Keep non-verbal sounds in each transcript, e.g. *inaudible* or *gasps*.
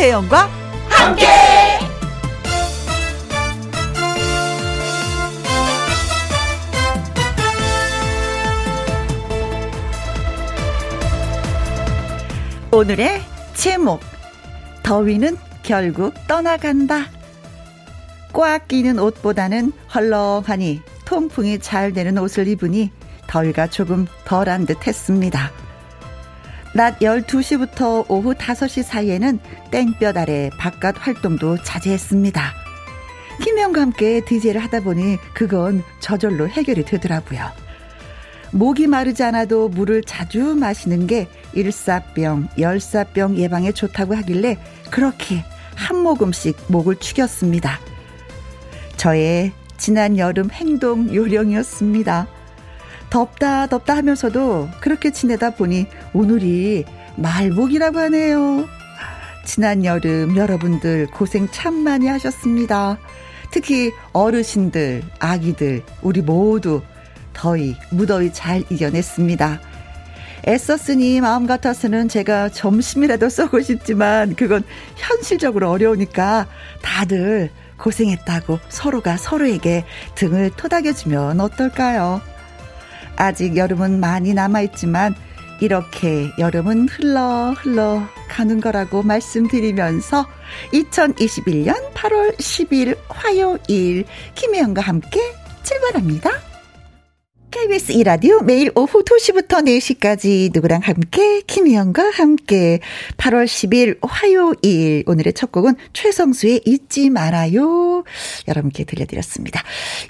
김혜영과 함께. 오늘의 제목 더위는 결국 떠나간다. 꽉 끼는 옷보다는 헐렁하니 통풍이 잘 되는 옷을 입으니 더위가 조금 덜한 듯 했습니다. 낮 12시부터 오후 5시 사이에는 땡볕 아래 바깥 활동도 자제했습니다. 김영과 함께 DJ를 하다 보니 그건 저절로 해결이 되더라고요. 목이 마르지 않아도 물을 자주 마시는 게 일사병, 열사병 예방에 좋다고 하길래 그렇게 한 모금씩 목을 축였습니다. 저의 지난 여름 행동 요령이었습니다. 덥다 덥다 하면서도 그렇게 지내다 보니 오늘이 말복이라고 하네요. 지난 여름 여러분들 고생 참 많이 하셨습니다. 특히 어르신들, 아기들, 우리 모두 더위, 무더위 잘 이겨냈습니다. 애썼으니 마음 같아서는 제가 점심이라도 *laughs* 쏘고 싶지만 그건 현실적으로 어려우니까 다들 고생했다고 서로가 서로에게 등을 토닥여주면 어떨까요? 아직 여름은 많이 남아있지만 이렇게 여름은 흘러 흘러 가는 거라고 말씀드리면서 2021년 8월 10일 화요일 김혜영과 함께 출발합니다. KBS 이라디오 매일 오후 2시부터 4시까지 누구랑 함께 김희영과 함께 8월 10일 화요일 오늘의 첫 곡은 최성수의 잊지 말아요 여러분께 들려드렸습니다.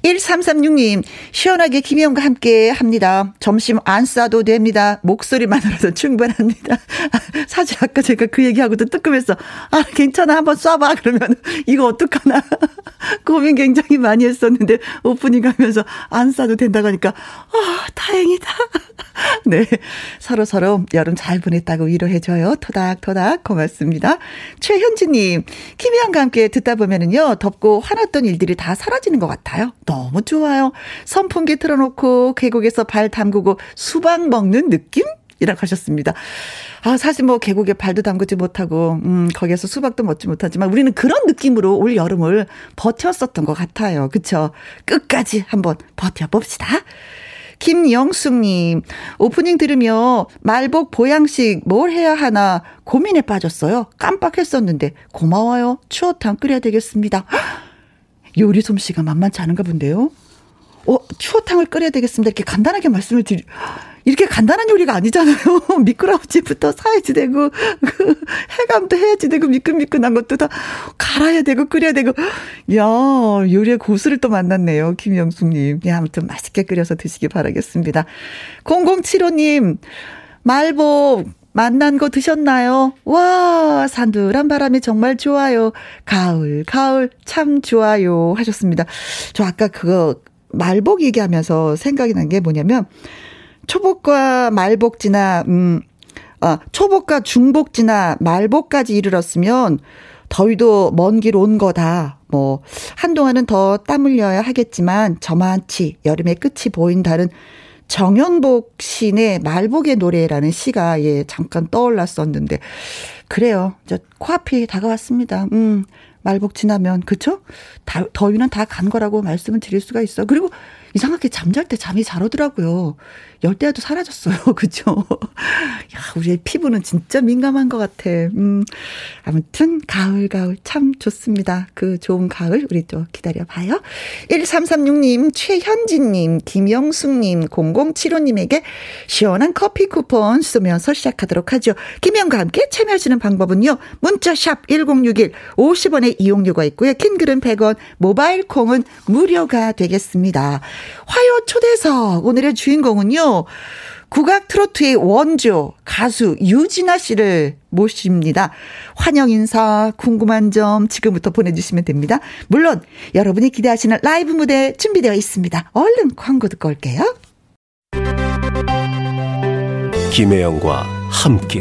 1336님 시원하게 김희영과 함께 합니다. 점심 안 싸도 됩니다. 목소리만으로도 충분합니다. *laughs* 사실 아까 제가 그 얘기하고도 뜨끔했어. 아 괜찮아 한번 쏴봐 그러면 이거 어떡하나 *laughs* 고민 굉장히 많이 했었는데 오프닝 하면서 안 싸도 된다고 하니까 아, 다행이다. *laughs* 네. 서로 서로 여름 잘 보냈다고 위로해줘요. 토닥토닥 고맙습니다. 최현지님, 김희영과 함께 듣다 보면은요, 덥고 화났던 일들이 다 사라지는 것 같아요. 너무 좋아요. 선풍기 틀어놓고 계곡에서 발 담그고 수박 먹는 느낌? 이라고 하셨습니다. 아, 사실 뭐 계곡에 발도 담그지 못하고, 음, 거기에서 수박도 먹지 못하지만 우리는 그런 느낌으로 올 여름을 버텼었던 것 같아요. 그쵸? 끝까지 한번 버텨봅시다. 김영숙님, 오프닝 들으며 말복 보양식 뭘 해야 하나 고민에 빠졌어요. 깜빡했었는데 고마워요. 추어탕 끓여야 되겠습니다. 요리 솜씨가 만만치 않은가 본데요. 어, 추어탕을 끓여야 되겠습니다. 이렇게 간단하게 말씀을 드리, 이렇게 간단한 요리가 아니잖아요. *laughs* 미끄러지부터 사야지 되고, 그 해감도 해야지 되고, 미끈미끈한 것도 다 갈아야 되고, 끓여야 되고. 야 요리의 고수를 또 만났네요. 김영숙님. 예, 아무튼 맛있게 끓여서 드시기 바라겠습니다. 0075님, 말복, 만난 거 드셨나요? 와, 산들한 바람이 정말 좋아요. 가을, 가을, 참 좋아요. 하셨습니다. 저 아까 그거, 말복 얘기하면서 생각이 난 게 뭐냐면, 초복과 말복지나 음 아, 초복과 중복지나 말복까지 이르렀으면 더위도 먼 길 온 거다. 뭐 한동안은 더 땀 흘려야 하겠지만 저만치 여름의 끝이 보인다는 정연복 시인의 말복의 노래라는 시가 예 잠깐 떠올랐었는데 그래요. 저 코앞이 다가왔습니다. 음. 말복 지나면 그쵸? 다, 더위는 다 간 거라고 말씀을 드릴 수가 있어. 그리고 이상하게 잠잘 때 잠이 잘 오더라고요. 열대야도 사라졌어요. *laughs* 그죠? 야, 우리의 피부는 진짜 민감한 것 같아. 음, 아무튼, 가을, 가을 참 좋습니다. 그 좋은 가을, 우리 또 기다려봐요. 1336님, 최현진님, 김영숙님, 0075님에게 시원한 커피 쿠폰 쏘면서 시작하도록 하죠. 김영과 함께 참여하시는 방법은요. 문자샵 1061, 50원의 이용료가 있고요. 킹글은 100원, 모바일 콩은 무료가 되겠습니다. 화요 초대석, 오늘의 주인공은요. 국악 트로트의 원조 가수 유진아 씨를 모십니다. 환영 인사, 궁금한 점 지금부터 보내주시면 됩니다. 물론 여러분이 기대하시는 라이브 무대 준비되어 있습니다. 얼른 광고 듣고 올게요. 김혜영과 함께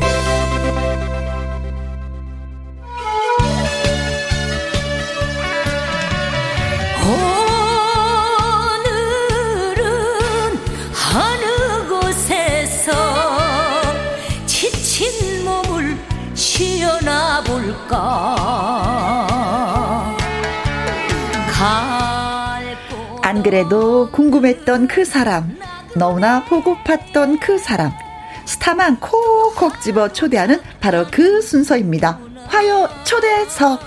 그래도 궁금했던 그 사람, 너무나 보고팠던 그 사람, 스타만 콕콕 집어 초대하는 바로 그 순서입니다. 화요 초대석.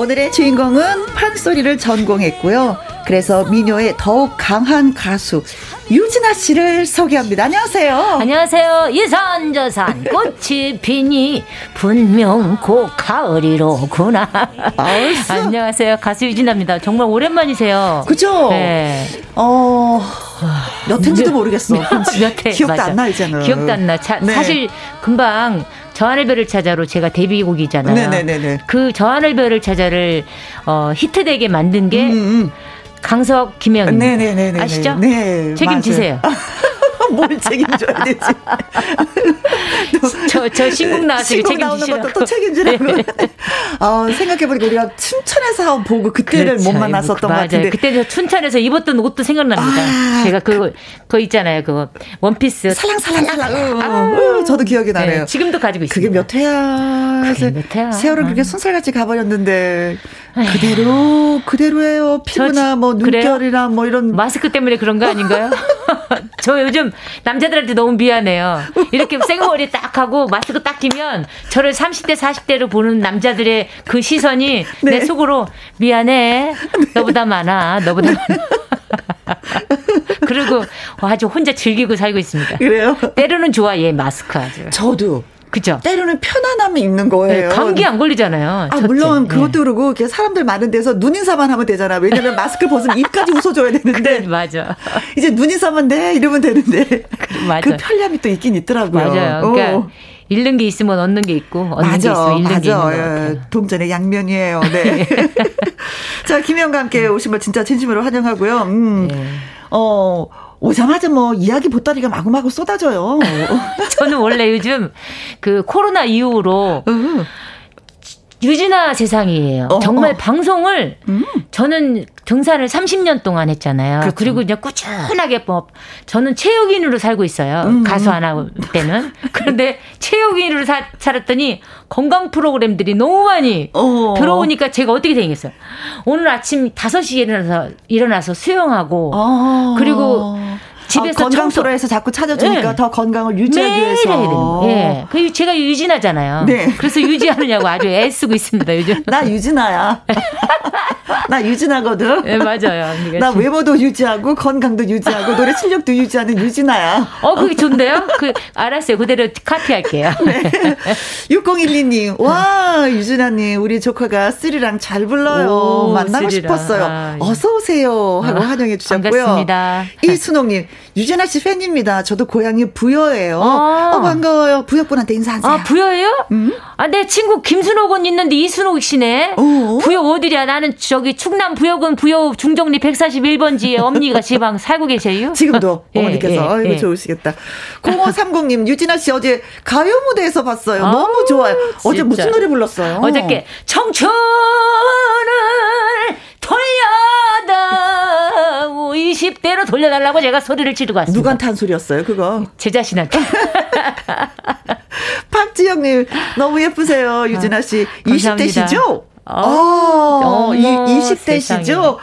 오늘의 주인공은 판소리를 전공했고요. 그래서 미녀의 더욱 강한 가수 유진아 씨를 소개합니다. 안녕하세요. 안녕하세요. 이산저산 *laughs* 꽃이 피니 분명 곧 가을이로구나. 안녕하세요. 가수 유진아입니다. 정말 오랜만이세요. 그죠? 네. 어. 몇 회인지도 모르겠어. 몇 회. *laughs* 기억도 안 나, 이제는. 기억도 안 나. 자, 네. 사실 금방 저하늘별을 찾아로 제가 데뷔곡이잖아요. 네네네. 그 저하늘별을 찾아를 어, 히트되게 만든 게 음, 음. 강석 네네네 아시죠? 네 책임지세요. 뭘 책임져야 되지? *laughs* 저, 저 신곡 나왔으니 책임지시라고. 것도 또 책임지라고. 네. 어, 생각해보니까 우리가 춘천에서 보고 그때를 그렇죠. 못 만났었던 것 같은데. 그때 저 춘천에서 입었던 옷도 생각납니다. 아, 제가 그거, 그거 있잖아요. 그거 원피스. 살랑살랑살랑. 어, 어, 저도 기억이 나네요. 네, 지금도 가지고 있어요. 그게 몇 회야. 그게 몇 회야. 세월을 그렇게 순살같이 가버렸는데. 그대로, 그대로예요. 피부나 뭐 눈결이나 뭐 이런. 마스크 때문에 그런 거 아닌가요? *laughs* 저 요즘 남자들한테 너무 미안해요. 이렇게 생머리 딱 하고 마스크 딱 끼면 저를 30대, 40대로 보는 남자들의 그 시선이 네. 내 속으로 미안해. 너보다 많아. 너보다 많아. *laughs* 그리고 아주 혼자 즐기고 살고 있습니다. 그래요? 때로는 좋아, 얘 마스크 아주. 저도. 그죠? 때로는 편안함이 있는 거예요. 네, 감기 안 걸리잖아요. 아, 물론 그것도 네. 그러고 이렇게 사람들 많은 데서 눈인사만 하면 되잖아. 왜냐면 마스크 벗으면 입까지 웃어줘야 되는데. 그래, *laughs* 맞아. 이제 눈인사만 돼 이러면 되는데. *laughs* 맞아. 그 편리함이 또 있긴 있더라고요. 맞아요. 그러니까 오. 잃는 게 있으면 얻는 게 있고 얻는 맞아, 게 있으면 잃는 맞아. 게 있는 것 같아요. 동전의 양면이에요. 네. *laughs* 자, 김혜영과 함께 오신 걸 진짜 진심으로 환영하고요. 음. 네. 어. 오자마자 뭐 이야기 보따리가 마구마구 쏟아져요. *laughs* 저는 원래 요즘 그 코로나 이후로 유진아 세상이에요. 어, 정말 어. 방송을 음. 저는 등산을 30년 동안 했잖아요. 그렇죠. 그리고 이제 꾸준하게 뭐 저는 체육인으로 살고 있어요. 음. 가수 안 하고 때는. *laughs* 그런데 체육인으로 사, 살았더니 건강 프로그램들이 너무 많이 어. 들어오니까 제가 어떻게 되겠어요? 오늘 아침 5시에 일어나서 일어나서 수영하고 어. 그리고 집에서 아, 건강프로에서 자꾸 찾아주니까 네. 더 건강을 유지하기 위해서. 예. 그 제가 유진하잖아요. 네. 그래서 유지하느냐고 아주 애쓰고 있습니다 요즘. *laughs* 나 유진아야. *laughs* 나 유진하거든. 네 맞아요. 나 외모도 유지하고 건강도 유지하고 노래 실력도 유지하는 유진아야. 어 그게 좋은데요? 그 알았어요. 그대로 카피할게요. *laughs* 네. 6012님 와 유진아 님 우리 조카가 쓰리랑 잘 불러요. 오, 만나고 쓰리랑. 싶었어요. 아, 예. 어서 오세요 하고 아, 환영해 주셨고요. 반갑습니다. 이순옥 님 유진아 씨 팬입니다. 저도 고향이 부여예요. 아. 어, 반가워요. 부여분한테 인사하세요. 아, 부여예요? 음? 아, 내 친구 김순옥은 있는데 이순옥 씨네. 어? 부여 어디랴? 나는 저기 충남 부여군 부여 중정리 141번지에 엄니가 지방 살고 계세요. 지금도 *laughs* 예, 어머니께서. 예, 아이고, 예. 좋으시겠다. 0530님, 유진아 씨 어제 가요 무대에서 봤어요. 아, 너무 좋아요. 어제 진짜. 무슨 노래 불렀어요? 어저께 청춘을 돌려다 20대로 돌려달라고 제가 소리를 지르고 왔습니다. 누구한테 한 소리였어요, 그거? 제 자신한테. *laughs* 박지영님, 너무 예쁘세요, 유진아 씨. 아, 20대시죠? 어, 어, 20대시죠?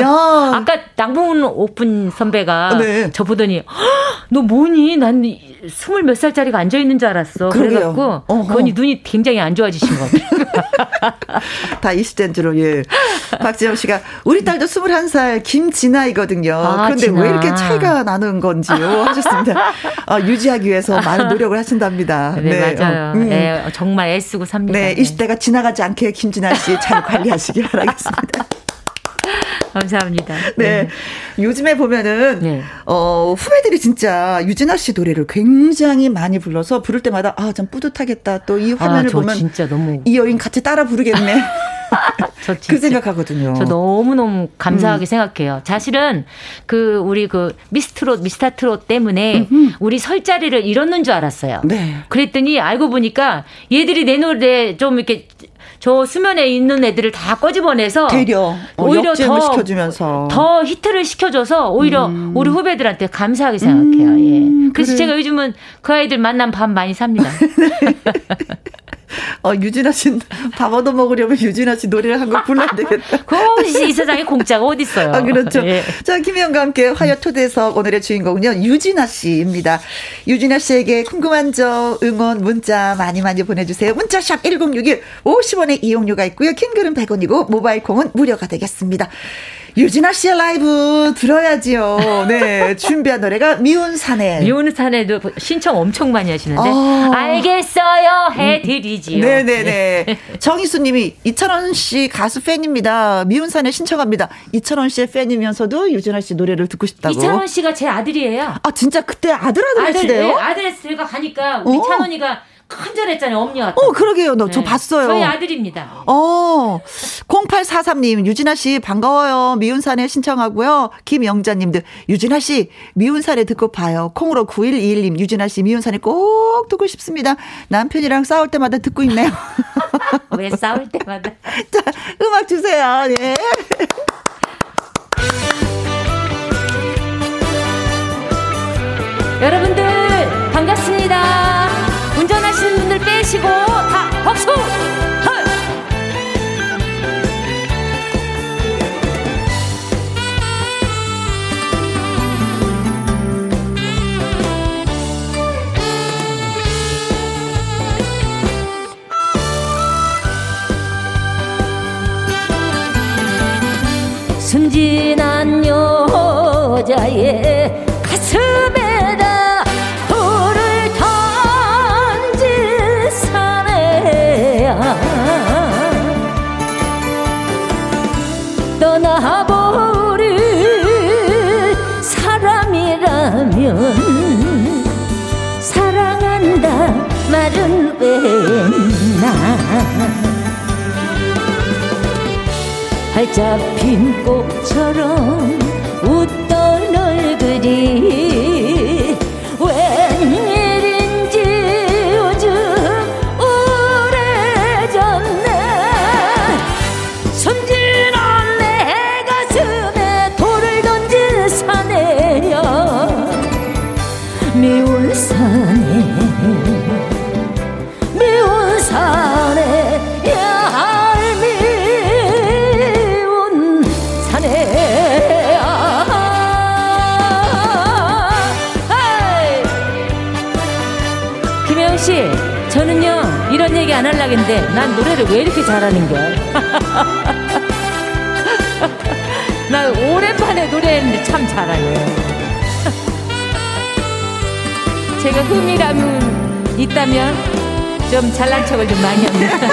야. *laughs* 아까 낭봉 오픈 선배가 네. 저 보더니, 너 뭐니? 난 스물 몇 살짜리가 앉아 있는 줄 알았어. 그러게요. 그래갖고, 그거니 눈이 굉장히 안 좋아지신 것 같아요. *laughs* 다 20대인 줄로, 예. 박지영 씨가, 우리 딸도 21살 김진아이거든요. 아, 그런데 진아. 왜 이렇게 차이가 나는 건지요? 하셨습니다. 어, 유지하기 위해서 많은 *laughs* 노력을 하신답니다. 네, 네 맞아요. 어, 음. 네, 정말 애쓰고 삽니다. 네, 20대가 지나가지 않게 김진아 씨잘 관리하시기 바라겠습니다. *laughs* 감사합니다. 네. 네. 요즘에 보면은, 네. 어, 후배들이 진짜 유진아 씨 노래를 굉장히 많이 불러서 부를 때마다, 아, 참 뿌듯하겠다. 또 이 화면을 아, 보면. 진짜 너무. 이 여인 같이 따라 부르겠네. *laughs* 그 생각하거든요. 저 너무 너무 감사하게 음. 생각해요. 사실은 그 우리 그 미스트롯 미스타트롯 때문에 음흠. 우리 설 자리를 잃었는 줄 알았어요. 네. 그랬더니 알고 보니까 얘들이 내 노래 좀 이렇게 저 수면에 있는 애들을 다 꺼집어내서 되려 어, 오히려 더 시켜주면서 더 히트를 시켜줘서 오히려 음. 우리 후배들한테 감사하게 생각해요. 음. 예. 그래서 그래. 제가 요즘은 그 아이들 만나면 밥 많이 삽니다. *laughs* 어, 유진아 씨, 밥 얻어 먹으려면 유진아 씨 노래를 한 곡 불러야 되겠다. *laughs* 그이 세상에 공짜가 어딨어요. 아, 그렇죠. 예. 자, 김혜영과 함께 화요 초대석 오늘의 주인공은요, 유진아 씨입니다. 유진아 씨에게 궁금한 점, 응원, 문자 많이 많이 보내주세요. 문자샵 1061, 50원의 이용료가 있고요. 킹글은 100원이고, 모바일 콩은 무료가 되겠습니다. 유진아 씨의 라이브 들어야지요. 네. *laughs* 준비한 노래가 미운 사내. 미운 사내도 신청 엄청 많이 하시는데. 어. 알겠어요. 해드리지요. 네네네. 네. 정희수 님이 이찬원 씨 가수 팬입니다. 미운 사내 신청합니다. 이찬원 씨의 팬이면서도 유진아 씨 노래를 듣고 싶다고. 이찬원 씨가 제 아들이에요. 아, 진짜 그때 아들 아들 하시대요? 네, 아들 제가 가니까 우리 어. 찬원이가 큰절했잖아요, 엄니가. 어, 그러게요. 너, 저 네. 봤어요. 저희 아들입니다. 어, 0843님, 유진아 씨, 반가워요. 미운산에 신청하고요. 김영자님들, 유진아 씨, 미운산에 듣고 봐요. 콩으로 9121님, 유진아 씨, 미운산에 꼭 듣고 싶습니다. 남편이랑 싸울 때마다 듣고 있네요. *laughs* 왜 싸울 때마다? *laughs* 자, 음악 주세요. 예. 빼시고 다 박수! 헐! 순진한 여자의 떠나버릴 사람이라면 사랑한다 말은 왜나 활짝 핀 꽃처럼 안 할라겠는데 난 노래를 왜 이렇게 잘하는 거야? *laughs* 나 오랜만에 노래했는데 참 잘하네. *laughs* 제가 흠이라면 있다면 좀 잘난 척을 좀 많이 합니다. *laughs*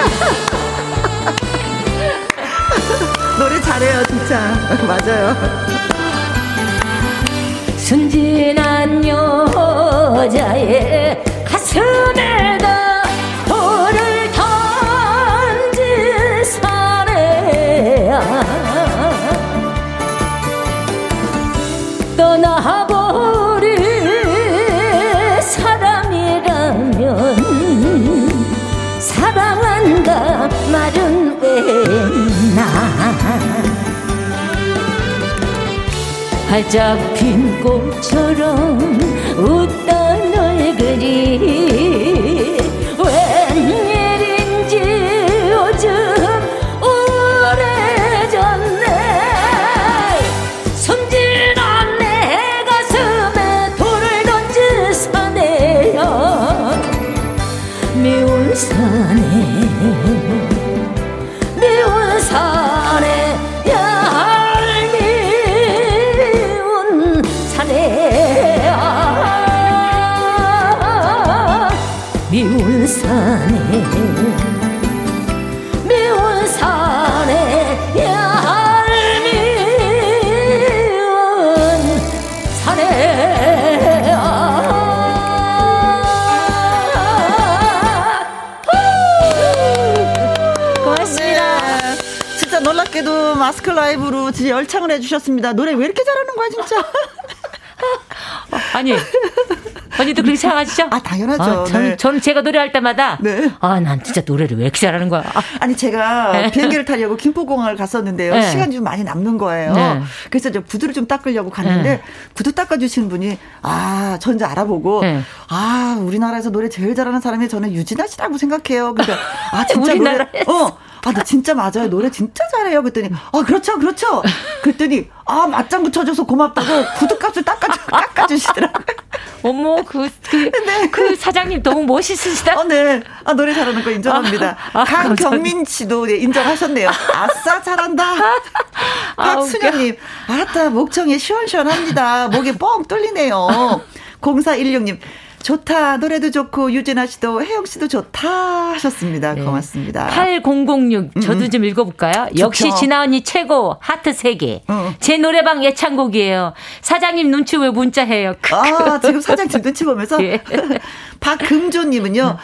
노래 잘해요, 진짜. 맞아요. 순진한 여자의 가슴에 활짝 핀 꽃처럼 웃 마스크 라이브로 진짜 열창을 해주셨습니다. 노래 왜 이렇게 잘하는 거야, 진짜? *laughs* 아니, 언니도 그렇게 생각하시죠? 아, 당연하죠. 아, 저는, 네. 저는 제가 노래할 때마다 네. 아, 난 진짜 노래를 왜 이렇게 잘하는 거야. 아, 아니 제가 비행기를 타려고 김포공항을 갔었는데요. 네. 시간이 좀 많이 남는 거예요. 네. 그래서 저 구두를 좀 닦으려고 갔는데 네. 구두 닦아주시는 분이 아, 전 이제 알아보고 네. 아, 우리나라에서 노래 제일 잘하는 사람이 저는 유진아 씨라고 생각해요. 그러니까 *laughs* 아, 진짜 노래 우리나라에서. 어. 아, 나 진짜 맞아요. 노래 진짜 잘해요. 그랬더니, 아, 그렇죠, 그렇죠. 그랬더니, 아, 맞장 붙여줘서 고맙다고 구두값을 닦아주, 깎아주시더라고요. *laughs* 어머, 그, 그, 그 사장님 너무 멋있으시다. 어, 네. 아, 노래 잘하는 거 인정합니다. 아, 아, 강경민 씨도 네, 인정하셨네요. 아싸, 잘한다. *laughs* 아, 박수녀님, 아따, 목청이 시원시원합니다. 목이 뻥 뚫리네요. 0416님, 좋다. 노래도 좋고, 유진아 씨도, 혜영 씨도 좋다. 하셨습니다. 고맙습니다. 8006 저도 좀 읽어볼까요? 역시 진아 언니 최고 하트 3개. 어. 제 노래방 예찬곡이에요. 사장님 눈치 왜 문자해요? 아, 지금 사장님 눈치 보면서. *laughs* 예. *laughs* 박금조님은요.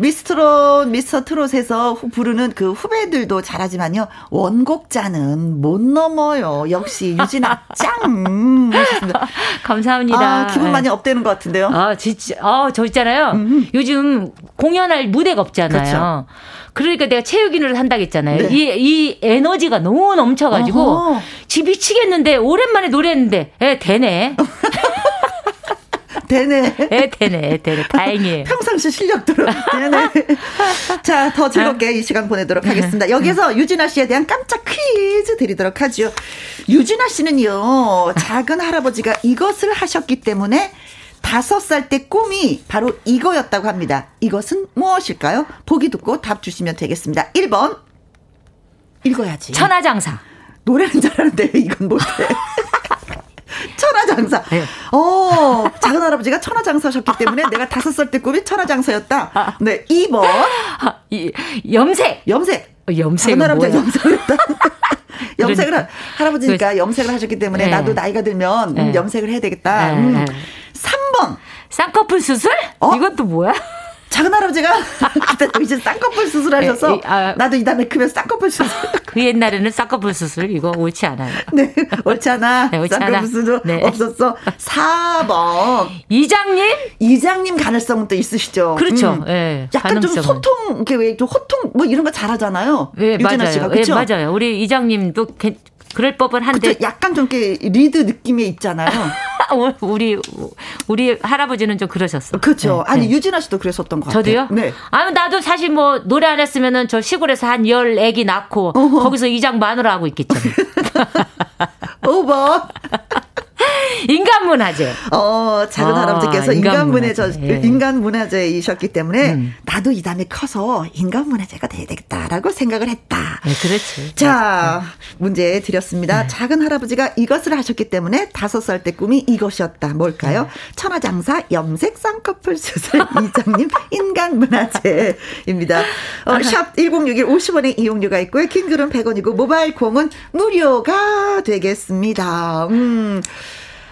미스트롯, 미스터 트롯에서 후- 부르는 그 후배들도 잘하지만요. 원곡자는 못 넘어요. 역시 유진아 짱! *laughs* 감사합니다. 아, 기분 많이 네. 업되는 것 같은데요. 아, 진짜. 아, 저 있잖아요. 요즘 공연할 무대가 없잖아요. 그렇죠. 그러니까 내가 체육인을 한다고 했잖아요. 네. 이, 이 에너지가 너무 넘쳐가지고 어허. 집 미치겠는데 오랜만에 노래했는데 에 되네. *laughs* 되네. 에 되네. 에 되네. 다행이에요. *laughs* 평상시 실력대로. 네네. *laughs* 자, 더 즐겁게 이 시간 보내도록 하겠습니다. 여기서 유진아 씨에 대한 깜짝 퀴즈 드리도록 하죠. 유진아 씨는요, 작은 할아버지가 이것을 하셨기 때문에 다섯 살 때 꿈이 바로 이거였다고 합니다. 이것은 무엇일까요? 보기 듣고 답 주시면 되겠습니다. 1번. 읽어야지. 천하장사. 노래는 잘하는데 이건 못해. *laughs* *laughs* 천하장사. 네. 어, 작은 할아버지가 천하장사셨기 때문에 내가 다섯 살 때 꿈이 천하장사였다. *laughs* 네, 2번. 아, 이, 염색. 염색. 어, 염색은 작은 할아버지가 뭐야? 염색을 했다. *laughs* 염색을, 하- 할아버지니까 그- 염색을 하셨기 때문에 네. 나도 나이가 들면 음, 네. 염색을 해야 되겠다. 네, 음. 네. 3번. 쌍꺼풀 수술? 어? 이것도 뭐야? 작은 할아버지가 *laughs* 그때 이제 쌍꺼풀 수술하셔서 에, 이, 아. 나도 이 다음에 크면 쌍꺼풀 수술. *laughs* 그 옛날에는 쌍꺼풀 수술 이거 옳지 않아요. *laughs* 네, 옳지 않아. 네, 옳지. 쌍꺼풀 수술 네. 없었어. 4번. 이장님? 이장님 가능성은 또 있으시죠. 그렇죠. 음. 예. 약간 좀 가능성은. 소통, 이렇게 왜좀 호통, 뭐 이런 거 잘하잖아요. 예, 유진아 맞아요. 씨가. 예, 그렇죠? 맞아요. 우리 이장님도 괜- 그럴 법은 한데 그쵸? 약간 좀 이렇게 리드 느낌이 있잖아요. 우리 우리 할아버지는 좀 그러셨어. 그렇죠. 네, 아니 네. 유진아 씨도 그랬었던 것 같아요. 저도요? 네. 아, 나도 사실 뭐 노래 안 했으면은 저 시골에서 한 열 애기 낳고 어허. 거기서 이장 마누라 하고 있겠죠. *laughs* 5번. *gasps* 인간 문화재. 어, 작은 아, 할아버지께서 인간 인간 문화재, 문화재. 예. 인간 문화재이셨기 때문에 음. 나도 이 다음에 커서 인간 문화재가 돼야 되겠다라고 생각을 했다. 네, 그렇지. 자, 문제 네. 드렸습니다. 작은 할아버지가 이것을 하셨기 때문에 다섯 살 때 꿈이 이것이었다. 뭘까요? 네. 천하장사, 염색, 쌍꺼풀 수술, *laughs* 이장님, 인간 문화재입니다. 어, 샵 1061 50원의 이용료가 있고요. 킹글은 100원이고 모바일 콩은 무료가 되겠습니다. 음.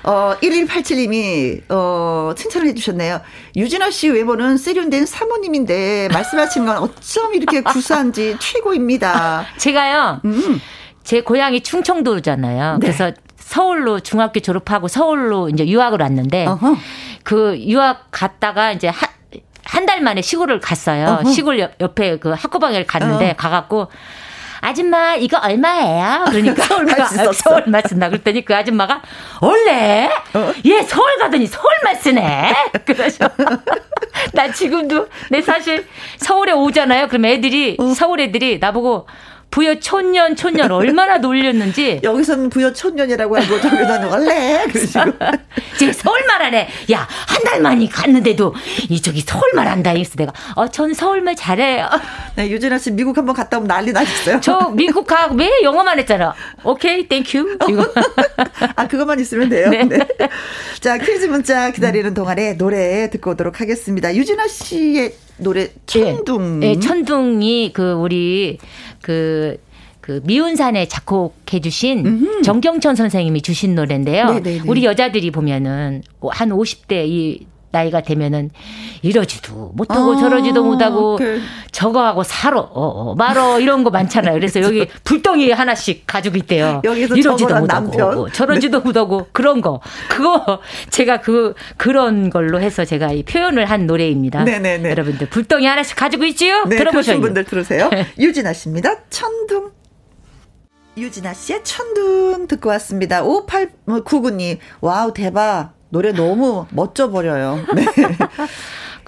어, 1187님이, 어, 칭찬을 해주셨네요. 유진아 씨 외모는 세련된 사모님인데, 말씀하신 건 어쩜 이렇게 구수한지 *laughs* 최고입니다. 제가요. 음. 제 고향이 충청도잖아요. 네. 그래서 서울로 중학교 졸업하고 서울로 이제 유학을 왔는데 어허. 그 유학 갔다가 이제 한한달 만에 시골을 갔어요. 어허. 시골 옆, 옆에 그 학구방에 갔는데 어. 가갖고 아줌마 이거 얼마예요? 그러니까 서울말 그 썼어. 서울말 쓴다 그랬더니 그 아줌마가 원래 어? 얘 서울 가더니 서울말 쓰네. *laughs* 그래서 나 지금도 내 사실 서울에 오잖아요. 그럼 애들이 어. 서울 애들이 나보고 부여 촌년 촌년 얼마나 놀렸는지 *laughs* 여기서는 부여 촌년이라고 하고 저기서는 원래 그러시고 제 서울 말 하네. 야, 한 달 만이 갔는데도 이 저기 서울 말 한다. 이랬어 내가. 어, 전 서울 말 잘해요. *laughs* 네, 유진아 씨 미국 한번 갔다 오면 난리 나겠어요. 저 미국 가, 왜 영어만 했잖아. 오케이, thank you. *laughs* 이거. 아 그것만 있으면 돼요. 네. 네. 자 퀴즈 문자 기다리는 동안에 노래 듣고 오도록 하겠습니다. 유지나 씨의 노래 천둥. 예, 천둥이 그 우리 그, 그 미운 사내 작곡해 주신 정경천 선생님이 주신 노래인데요. 네네네. 우리 여자들이 보면은 한 50대 이 나이가 되면은 이러지도 못하고 아, 저러지도 못하고 그. 저거 하고 살어 어, 어, 말어 이런 거 많잖아요. 그래서 여기 *laughs* 불덩이 하나씩 가지고 있대요. 여기서 이러지도 못하고 남편. 어, 저러지도 못하고 그런 거 그거 제가 그 그런 걸로 해서 제가 이 표현을 한 노래입니다. 네네네. 여러분들 불덩이 하나씩 가지고 있지요? 네, 들어보셔요. 분들 들으세요. *laughs* 유진아 씨입니다. 천둥. 유진아 씨의 천둥 듣고 왔습니다. 5899님, 와우, 대박. 노래 너무 멋져 버려요. 네. *laughs*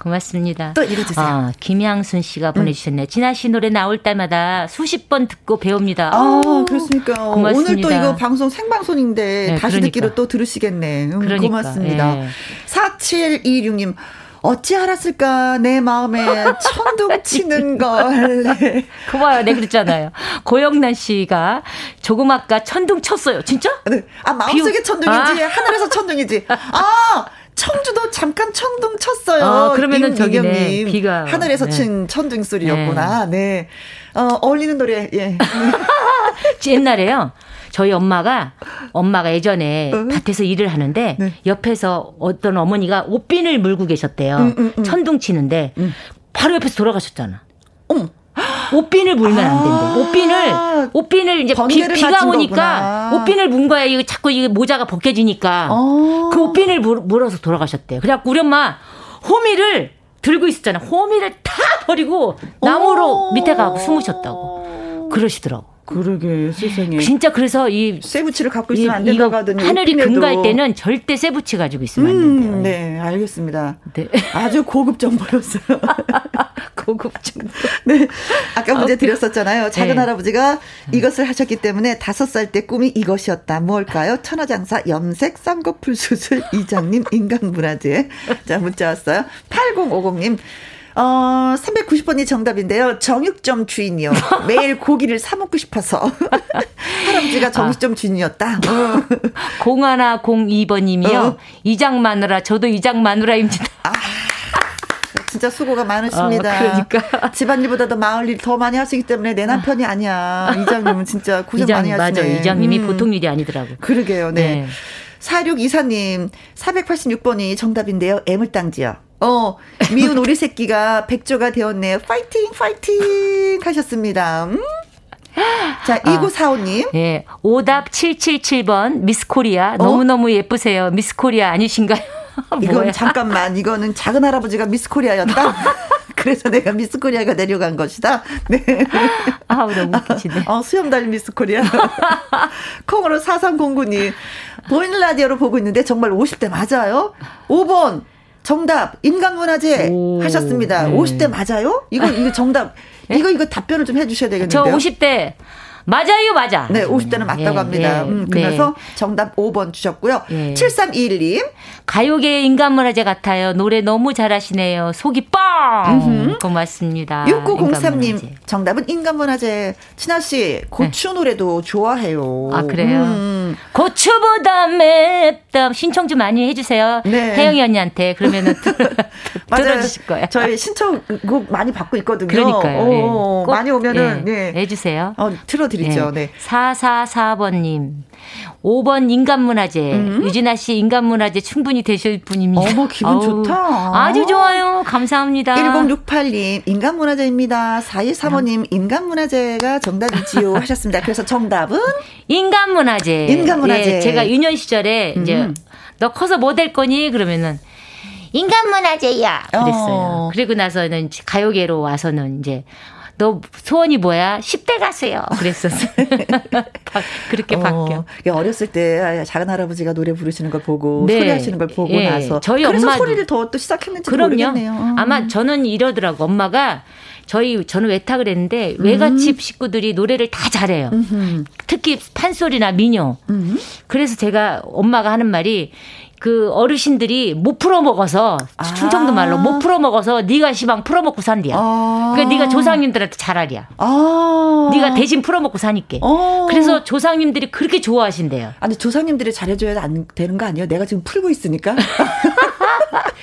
고맙습니다. 또 읽어주세요. 아, 김양순 씨가 보내주셨네요. 음. 진아 씨 노래 나올 때마다 수십 번 듣고 배웁니다. 아, 오, 그렇습니까. 고맙습니다. 오늘 또 이거 방송 생방송인데 네, 다시 그러니까. 듣기로 또 들으시겠네. 음, 그러니까, 고맙습니다. 네. 4726님. 어찌 알았을까 내 마음에 천둥 치는 걸. 네. *laughs* 고마워요. 네 그랬잖아요. 고영란 씨가 조금 아까 천둥 쳤어요. 진짜? 네. 아 마음속에 비우... 천둥이지 아. 하늘에서 천둥이지. 아 청주도 잠깐 천둥 쳤어요. 어, 그러면은 저기네 비가 하늘에서 네. 친 천둥 소리였구나. 네. 네. 어, 어울리는 노래. 예. *laughs* 옛날에요. 저희 엄마가 엄마가 예전에 어? 밭에서 일을 하는데 네. 옆에서 어떤 어머니가 옷빈을 물고 계셨대요. 음, 음, 음. 천둥 치는데 음. 바로 옆에서 돌아가셨잖아. 어머. 옷빈을 물면 안 된대. 아~ 옷빈을 옷빈을 이제 비, 가 오니까 거구나. 옷빈을 문 거야. 이거 자꾸 이 모자가 벗겨지니까 어~ 그 옷빈을 물, 물어서 돌아가셨대요. 그래갖고 우리 엄마 호미를 들고 있었잖아. 호미를 다 버리고 나무로 밑에 가고 숨으셨다고 그러시더라고. 그러게 세상에. 진짜 그래서 이 세부치를 갖고 있으면 안 하더니 하늘이 금갈 때는 절대 세부치 가지고 있으면 음, 안 된대요. 네, 알겠습니다. 네. 아주 고급 정보였어요. *laughs* 고급 정보. 네. 아까 문제 드렸었잖아요. 작은 네. 할아버지가 이것을 하셨기 때문에 다섯 살 때 꿈이 이것이었다. 뭘까요? 천하장사 염색 쌍꺼풀 수술 이장님 인간문화재. 자, 문자 왔어요. 8050님. 어, 390번이 정답인데요. 정육점 주인이요. *laughs* 매일 고기를 사먹고 싶어서. *laughs* 할아버지가 아. 정육점 아. 주인이었다. *laughs* 어. 0102번님이요. 어. 이장 마누라, 저도 이장 마누라입니다. 아. 진짜 수고가 많으십니다. 어, 그러니까. 집안일보다 도 마을 일 더 많이 하시기 때문에 내 남편이 아니야. 이장님은 진짜 고생 이장, 많이 하시네. 맞아. 이장님이 음. 보통 일이 아니더라고. 그러게요. 네. 네. 4624님, 486번이 정답인데요. 애물단지요. 어, 미운 *laughs* 우리 새끼가 백조가 되었네요. 파이팅, 파이팅 하셨습니다. 음? 자, 2945님. 아, 예. 오답 777번, 미스 코리아. 어? 너무너무 예쁘세요. 미스 코리아 아니신가요? *laughs* 이건 잠깐만, 이거는 작은 할아버지가 미스 코리아였다? *laughs* 그래서 내가 미스 코리아가 내려간 것이다. 네. 아우, 너무 웃기시네. 어, 수염 달린 미스 코리아. *laughs* 콩으로 4309님. 보이는 라디오로 보고 있는데 정말 50대 맞아요? 5번. 정답 인간문화재 오, 하셨습니다. 네. 50대 맞아요? 이거 이거 정답. 네? 이거 이거 답변을 좀 해주셔야 되겠는데요. 저 50대 맞아요, 맞아. 네, 50대는 맞다고 예, 합니다. 예, 음, 그래서 네. 정답 5번 주셨고요. 예. 7321님. 가요계 인간문화재 같아요. 노래 너무 잘하시네요. 속이 뻥! 음흠. 고맙습니다. 6903님. 정답은 인간문화재. 친아씨, 고추 네. 노래도 좋아해요. 아, 그래요? 음. 고추보다 맵다. 신청 좀 많이 해주세요. 네. 혜영이 언니한테. 그러면은 *laughs* 들어주실 거예요. 저희 신청곡 많이 받고 있거든요. 그러니까요. 오, 네. 많이 오면은, 네. 해주세요. 어, 틀어 드리죠. 네. 네. 444번님. 5번 인간문화재. 음. 유진아 씨 인간문화재 충분히 되실 분입니다. 어머, 기분 아우, 좋다. 아주 좋아요. 감사합니다. 1068님, 인간문화재입니다. 4135님, 인간문화재가 정답이지요. 하셨습니다. 그래서 정답은? 인간문화재. 인간문화재. 예, 제가 유년 시절에 음. 이제 너 커서 뭐 될 거니? 그러면은 인간문화재야. 그랬어요. 어. 그리고 나서는 가요계로 와서는 이제 너 소원이 뭐야? 10대 가수요. 그랬었어요. *laughs* 그렇게 어, 바뀌어. 어렸을 때 작은 할아버지가 노래 부르시는 걸 보고 네. 소리하시는 걸 보고 예. 나서 저희 엄마 소리를 더 또 시작했는지 그럼요. 모르겠네요. 음. 아마 저는 이러더라고. 엄마가 저희 저는 외탁을 했는데 음. 외갓집 식구들이 노래를 다 잘해요. 음흠. 특히 판소리나 민요. 음. 그래서 제가 엄마가 하는 말이 그 어르신들이 못 풀어 먹어서 아. 충청도 말로 못 풀어 먹어서 네가 시방 풀어 먹고 산디야. 아. 그러니까 네가 조상님들한테 잘하랴. 아. 네가 대신 풀어 먹고 사니까. 어. 그래서 조상님들이 그렇게 좋아하신대요. 아니 조상님들이 잘해줘야 안 되는 거 아니에요? 내가 지금 풀고 있으니까. *laughs*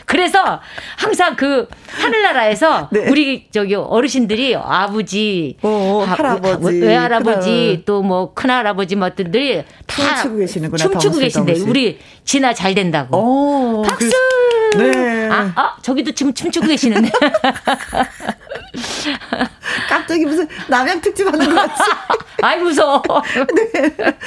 그래서 항상 그 하늘나라에서 네. 우리 저기 어르신들이 아버지, 어, 어 할아버지, 외할아버지 또 뭐 큰할아버지 뭐들이 다 춤추고 계시는구나. 춤추고 계신데 우리 진아 잘된 다고. 오, 박수. 그, 네. 네. 아, 아, 저기도 지금 춤추고 계시는데. *laughs* 갑자기 무슨 남양 특집 하는 것 같지? *laughs* 아이, 무서워. *laughs* 네.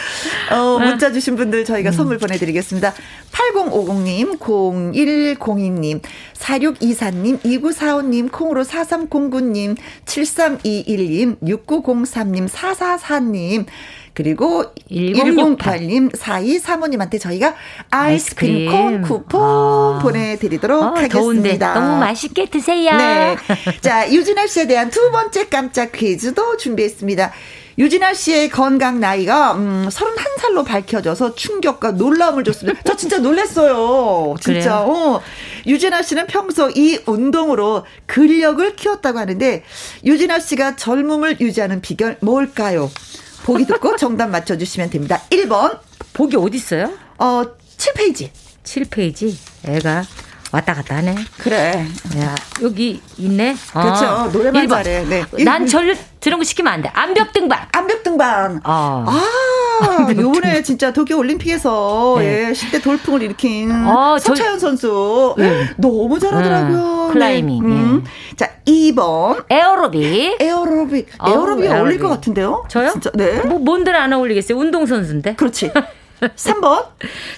어, 문자 주신 분들 저희가 음. 선물 보내드리겠습니다. 8050님, 0102님, 4624님, 2945님, 콩으로 4309님, 7321님, 6903님, 444님, 그리고 1068님, 4235님한테 저희가 아이스크림, 아이스크림. 콘 쿠폰 아. 보내드리도록 어, 하겠습니다. 더운데 너무 맛있게 드세요. 네. 자, 유진아 씨에 대한 두 번째 깜짝 퀴즈도 준비했습니다. 유진아 씨의 건강 나이가 음, 31살로 밝혀져서 충격과 놀라움을 줬습니다. 저 진짜 놀랐어요. 진짜. 어. 유진아 씨는 평소 이 운동으로 근력을 키웠다고 하는데 유진아 씨가 젊음을 유지하는 비결 뭘까요? 보기 듣고 정답 맞춰주시면 됩니다. 1번. 보기 어디 있어요? 어, 7페이지. 7페이지. 애가 왔다 갔다 하네. 그래. 야, 여기 있네. 그렇죠. 어. 노래만 1번. 잘해. 네. 난전 혀 저런 거 시키면 안 돼. 암벽 등반. 암벽 등반. 어. 아. 요번에 진짜 도쿄 올림픽에서 네. 예, 10대 돌풍을 일으킨 어, 서채현 선수 네. 너무 잘하더라고요. 음, 클라이밍. 네. 음. 자, 2번 에어로빅. 에어로빅. 에어로빅이 어, 어울릴 것 같은데요? 저요? 진짜, 네. 뭐 뭔들 안 어울리겠어요. 운동 선수인데. 그렇지. *laughs* 3번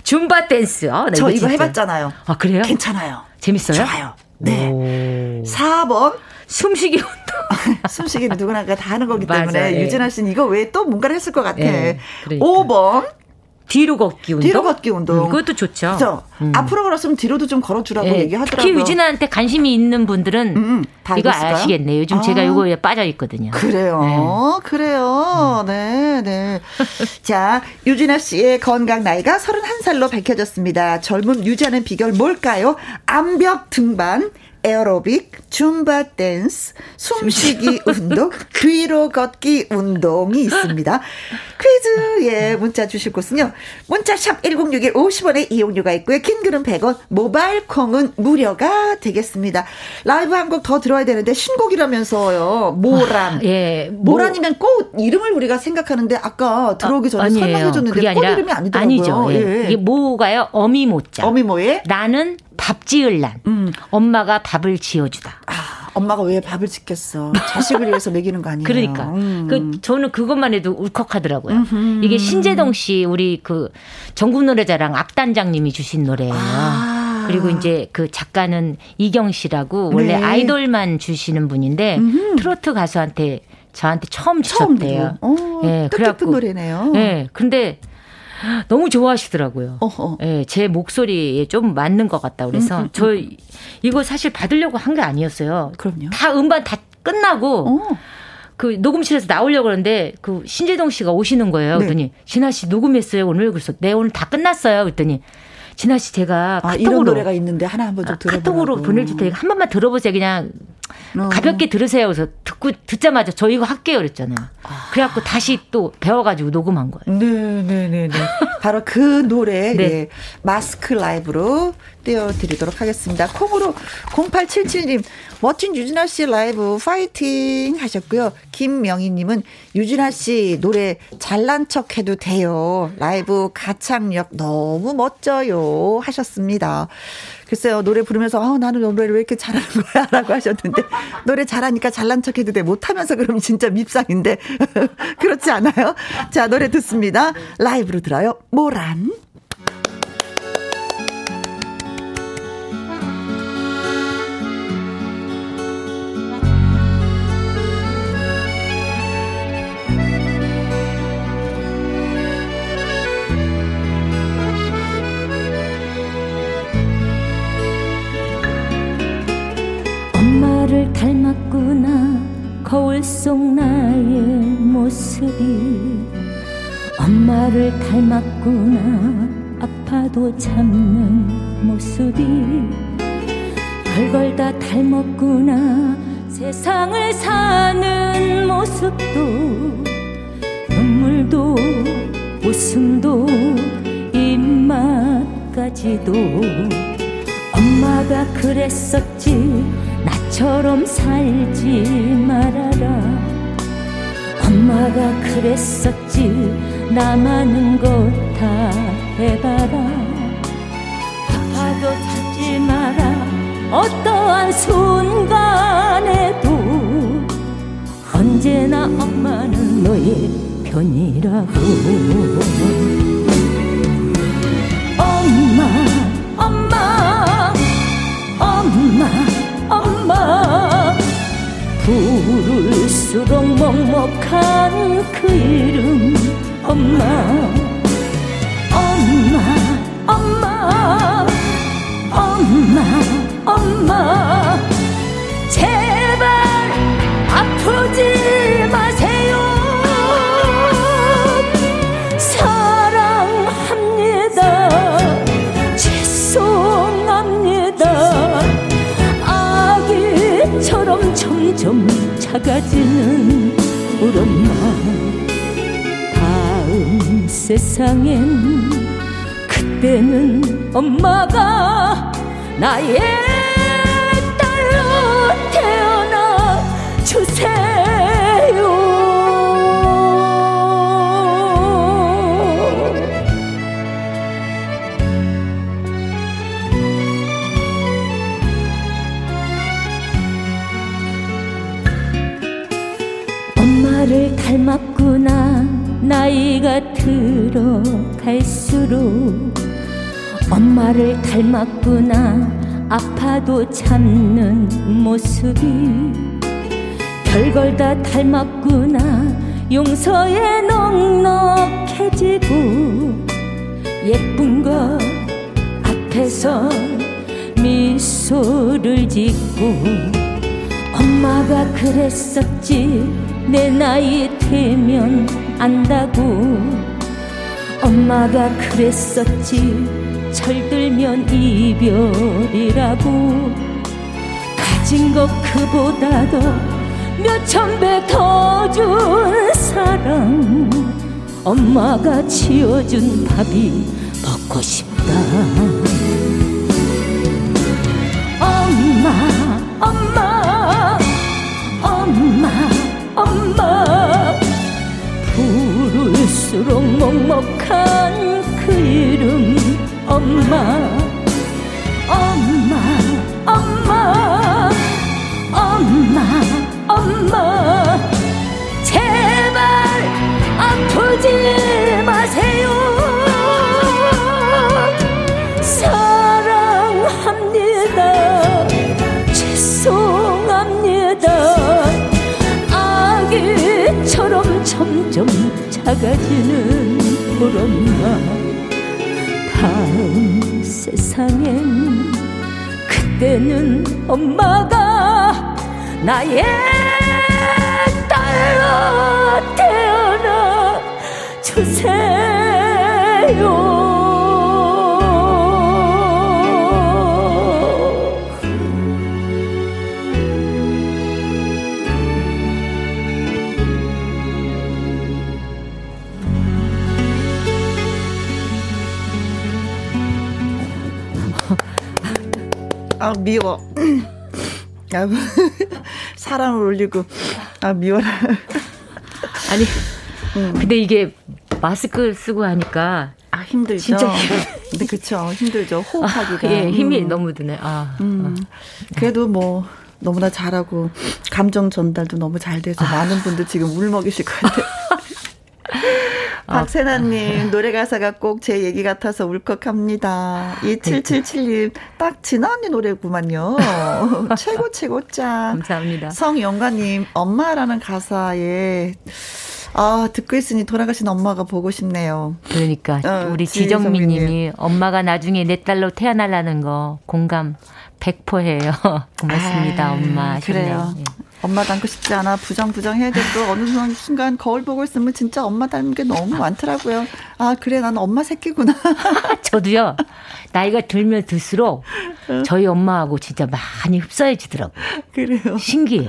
줌바 댄스. 어, 네, 저 이거 진짜. 해봤잖아요. 아 그래요? 괜찮아요. 재밌어요? 좋아요. 네. 오. 4번 숨쉬기 운동. *laughs* 숨쉬기는 누구나 다 하는 거기 때문에 예. 유진아 씨는 이거 왜 또 뭔가를 했을 것 같아. 예, 그러니까. 5번 뒤로 걷기 운동. 뒤로 걷기 운동. 음, 그것도 좋죠. 그렇죠. 음. 앞으로 걸었으면 뒤로도 좀 걸어주라고 예, 얘기하더라고요. 특히 유진아한테 관심이 있는 분들은 음, 음 이거 아시겠네요. 요즘 아. 제가 이거에 빠져 있거든요. 그래요. 네. 그래요. 네, 네. *laughs* 자, 유진아 씨의 건강 나이가 31살로 밝혀졌습니다. 젊음 유지하는 비결 뭘까요? 암벽 등반, 에어로빅, 줌바 댄스, 숨쉬기 운동, 뒤로 걷기 운동이 있습니다. 퀴즈에 문자 주실 곳은요. 문자샵 1061 50원의 이용료가 있고요. 긴 글은 100원, 모바일 콩은 무료가 되겠습니다. 라이브 한 곡 더 들어야 되는데 신곡이라면서요. 모란. 아, 예. 모란이면 꽃 이름을 우리가 생각하는데 아까 들어오기 전에 아, 설명해 줬는데 꽃 이름이 아니더라고요. 아니죠. 예. 예. 이게 모가요? 어미모자. 어미모에 나는 밥 지을란. 음. 엄마가 밥을 지어주다. 아, 엄마가 왜 밥을 짓겠어. 자식을 위해서 먹이는 거 아니에요. 그러니까. 음. 그, 저는 그것만 해도 울컥하더라고요. 음흠. 이게 신재동 씨, 우리 그 전국 노래자랑 악단장님이 주신 노래예요. 아. 그리고 이제 그 작가는 이경 씨라고 원래 네. 아이돌만 주시는 분인데 음흠. 트로트 가수한테 저한테 처음 주셨대요. 어, 네, 그래갖고 노래네요. 네, 근데 *gasps* 너무 좋아하시더라고요. 어허. 예, 제 목소리에 좀 맞는 것 같다 그래서 음, 음, 저 음. 이거 사실 받으려고 한 게 아니었어요. 그럼요. 다 음반 다 끝나고 어. 그 녹음실에서 나오려고 그러는데 그 신재동 씨가 오시는 거예요. 네. 그랬더니 진아 씨 녹음했어요 오늘 그래서 네 오늘 다 끝났어요. 그랬더니 진아 씨 제가 아, 카톡으로 노래가 있는데 하나 한번 좀 들어보라고. 카톡으로 보내줄 테니까 한 번만 들어보세요. 그냥 어. 가볍게 들으세요. 그래서 듣고 듣자마자 저 이거 할게요 그랬잖아요. 아. 그래갖고 다시 또 배워가지고 녹음한 거예요. 네네네네. 네, 네, 네. 바로 그 노래 *laughs* 네. 네. 마스크 라이브로 띄워드리도록 하겠습니다. 콩으로 0877님 멋진 유진아 씨 라이브 파이팅 하셨고요. 김명희님은 유진아 씨 노래 잘난 척 해도 돼요. 라이브 가창력 너무 멋져요 하셨습니다. 글쎄요, 노래 부르면서, 어, 나는 노래를 왜 이렇게 잘하는 거야? *laughs* 라고 하셨는데, 노래 잘하니까 잘난 척 해도 돼. 못하면서 그러면 진짜 밉상인데. *laughs* 그렇지 않아요? 자, 노래 듣습니다. 라이브로 들어요. 모란. 속 나의 모습이 엄마를 닮았구나. 아파도 참는 모습이 별걸 다 닮았구나. 세상을 사는 모습도 눈물도 웃음도 입맛까지도 엄마가 그랬었지 나처럼 살지 말아라. 엄마가 그랬었지. 나많은 것다 해봐라. 아파도 찾지 마라. 어떠한 순간에도 언제나 엄마는 너의 편이라고 부를수록 먹먹한 그 이름. 엄마 엄마 엄마 엄마 엄마 점점 작아지는 우리 엄마. 다음 세상엔 그때는 엄마가 나의 들어 갈수록 엄마를 닮았구나. 아파도 참는 모습이 별걸 다 닮았구나. 용서에 넉넉해지고 예쁜 것 앞에서 미소를 짓고 엄마가 그랬었지. 내 나이 되면 안다고 엄마가 그랬었지. 철들면 이별이라고. 가진 것 그보다도 몇천 배 더 준 사랑 엄마가 지어준 밥이 먹고 싶다 엄마 엄마 엄마 엄마 엄마. 제발 아프지 마세요. 사랑합니다. 죄송합니다. 아기처럼 점점 작아지는 우리 엄마 다음 세상엔 그때는 엄마가 나의 딸로 태어나 주세요. 아 미워. *clears throat* 아, *laughs* 사랑을 올리고 아 미워라. *laughs* 아니 음. 근데 이게 마스크 쓰고 하니까 아 힘들죠. 진짜 근데 그쵸 힘들죠 호흡하기가. 아, 예 힘이 음. 너무 드네. 아, 음. 아. 그래도 뭐 너무나 잘하고 감정 전달도 너무 잘 돼서 아. 많은 분들 지금 울 먹이실 것 같아요. *laughs* 아, 박세나님, 노래 가사가 꼭 제 얘기 같아서 울컥합니다. 2777님, 딱 진아 언니 노래구만요. *laughs* 최고, 최고 짱. 감사합니다. 성영가님, 엄마라는 가사에, 아, 듣고 있으니 돌아가신 엄마가 보고 싶네요. 그러니까, 어, 우리 지정미 님이 엄마가 나중에 내 딸로 태어날라는 거 공감 100%예요. *laughs* 고맙습니다, 아, 엄마. 그래요. 예. 엄마 닮고 싶지 않아 부정부정 해야 되고 어느 순간 거울 보고 있으면 진짜 엄마 닮은 게 너무 많더라고요. 아 그래 나는 엄마 새끼구나. *laughs* 저도요. 나이가 들면 들수록 어? 저희 엄마하고 진짜 많이 흡사해지더라고요. 그래요. 신기해.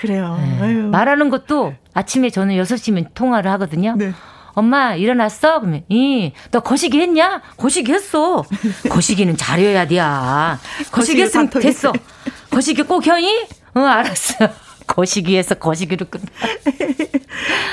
그래요. 네. 말하는 것도 아침에 저는 6시면 통화를 하거든요. 네. 엄마 일어났어? 그러면 이너 거시기 했냐? 거시기 했어. 거시기는 잘해야 돼야. 거시기 했으면 됐어. 거시기 꼭 혀이? 응 알았어. 거시기에서 거시기로 끝나.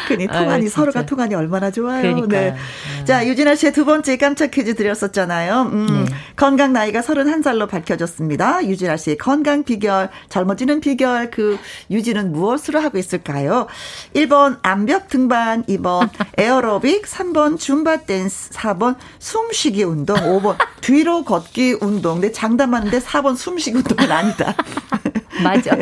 그니 통하니 아유, 서로가 통하니 얼마나 좋아요. 그러니까. 네. 자, 유진아 씨의 두 번째 깜짝 퀴즈 드렸었잖아요. 음, 네. 건강 나이가 31살로 밝혀졌습니다. 유진아 씨의 건강 비결, 젊어지는 비결, 그 유진은 무엇으로 하고 있을까요? 1번 암벽 등반, 2번 *laughs* 에어로빅, 3번 줌바 댄스, 4번 숨쉬기 운동, 5번 뒤로 걷기 운동. 내 장담하는데 4번 숨쉬기 운동은 아니다. *laughs* *laughs* 맞아.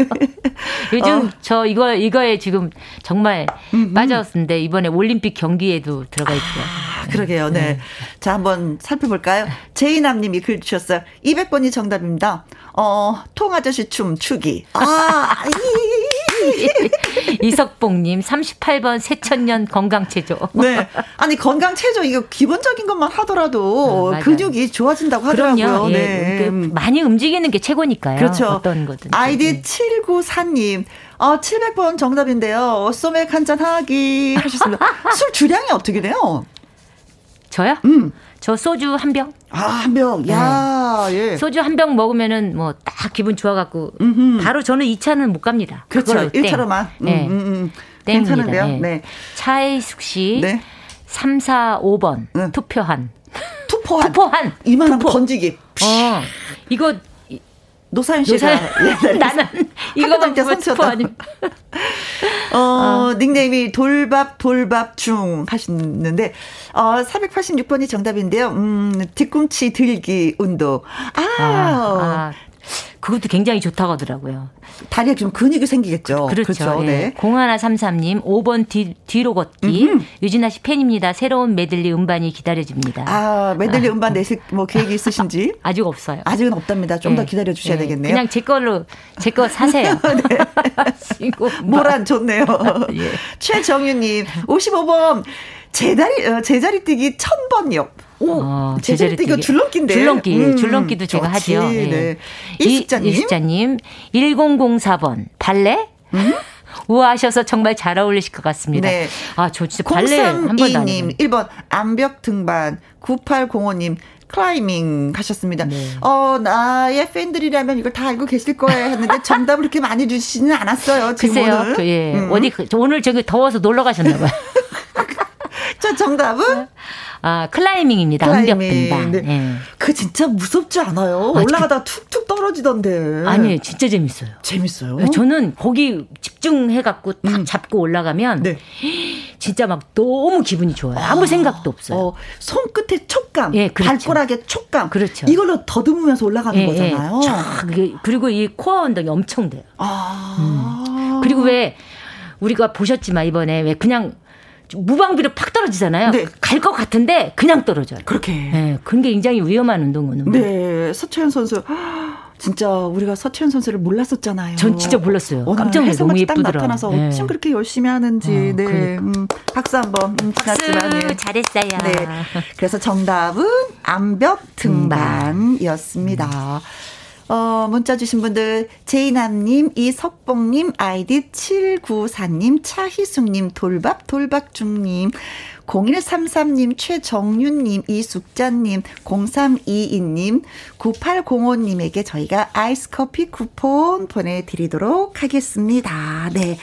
요즘 어. 저 이거 이거에 지금 정말 음음. 빠졌는데 이번에 올림픽 경기에도 들어가 있고요. 아, 그러게요. 네. 네. 자, 한번 살펴볼까요? 제이남 님이 글 주셨어요. 200번이 정답입니다. 어, 통아저씨 춤 추기. 아, 이 *laughs* 석봉님 38번 새천년 건강체조. 네. 아니 건강체조 이거 기본적인 것만 하더라도 어, 근육이 좋아진다고 하더라고요. 예, 네. 그 많이 움직이는 게 최고니까요. 그렇죠. 어떤 거든. 아이디 네. 7994님. 어, 700번 정답인데요. 소맥 한잔 하기 하셨습니다. *laughs* 술 주량이 어떻게 돼요? 저요? 음. 저 소주 한 병. 아, 한 병. 야, 네. 예. 소주 한 병 먹으면은 뭐 딱 기분 좋아 갖고 바로 저는 2차는 못 갑니다. 그렇죠. 1차로만. 네. 음, 음, 음. 괜찮은데요. 네. 네. 차혜숙 씨. 네. 3, 4, 5번. 네. 투표한. 투포한. 투포한. 이만한 투포. 던지기. 어. 이거 노사연 씨가 노사연, *laughs* 나는 이거만 때 선수였다. 어, 어, 닉네임이 돌밥 돌밥 중 하시는데 어 486번이 정답인데요. 음, 뒤꿈치 들기 운동. 아, 아, 아 그것도 굉장히 좋다고 하더라고요. 다리에 좀 근육이 생기겠죠. 그렇죠. 그렇죠. 예. 네. 0133님 5번 뒤, 뒤로 걷기. 음흠. 유진아 씨 팬입니다. 새로운 메들리 음반이 기다려집니다. 아, 메들리 아. 음반 내실 뭐 계획이 있으신지? *laughs* 아직 없어요. 아직은 없답니다. 좀더 네. 기다려 주셔야 네. 되겠네요. 그냥 제 걸로 제 거 사세요. *laughs* 네. 모란 좋네요. *laughs* 예. 최정유님 55번 제자리 어, 제자리 뛰기 1000번요. 오, 어, 제자리 뛰기 줄넘기인데. 줄넘기, 음, 줄넘기도 제가 좋지, 하죠. 네. 네. 이숙자님. 이숙자님, 1004번, 발레? 음? 우아하셔서 정말 잘 어울리실 것 같습니다. 네. 아, 저 진짜 발레 한 번도 안 님, 1번 암벽 등반, 9805님 클라이밍 하셨습니다. 네. 어, 나의 팬들이라면 이걸 다 알고 계실 거예요 했는데 정답을 그렇게 많이 주시지는 않았어요. 글쎄요. 그, 예. 음. 어디 그, 오늘 저기 더워서 놀러 가셨나 봐요. *laughs* 자, 정답은 아, 클라이밍입니다. 클라이밍. 암벽등반. 네. 네. 그 진짜 무섭지 않아요? 아, 올라가다 툭툭 떨어지던데. 아니, 진짜 재밌어요. 재밌어요? 네, 저는 거기 집중해갖고 딱 음. 잡고 올라가면 네. 진짜 막 너무 기분이 좋아요. 아무 아, 생각도 없어요. 어, 손끝의 촉감, 예, 그렇죠. 발가락의 촉감. 그렇죠. 이걸로 더듬으면서 올라가는 예, 예. 거잖아요. 예. 그리고 이 코어 운동이 엄청 돼요. 아. 음. 그리고 왜 우리가 보셨지만 이번에 왜 그냥 무방비로 팍 떨어지잖아요. 네. 갈 것 같은데 그냥 떨어져요. 그렇게. 네, 그런 게 굉장히 위험한 운동은. 네, 서채연 선수. 진짜 우리가 서채연 선수를 몰랐었잖아요. 전 진짜 몰랐어요. 깜짝 놀랐어요. 너무 예쁘더라. 나타나서 네. 어쩜 그렇게 열심히 하는지. 어, 네. 그러니까. 음, 박수 한번. 음, 박수. 네. 잘했어요. 네. 그래서 정답은 암벽 등반이었습니다. 음. 어, 문자 주신 분들, 제이남님, 이석봉님, 아이디 794님, 차희숙님, 돌밥, 돌박중님, 0133님, 최정윤님, 이숙자님, 0322님, 9805님에게 저희가 아이스 커피 쿠폰 보내드리도록 하겠습니다. 네.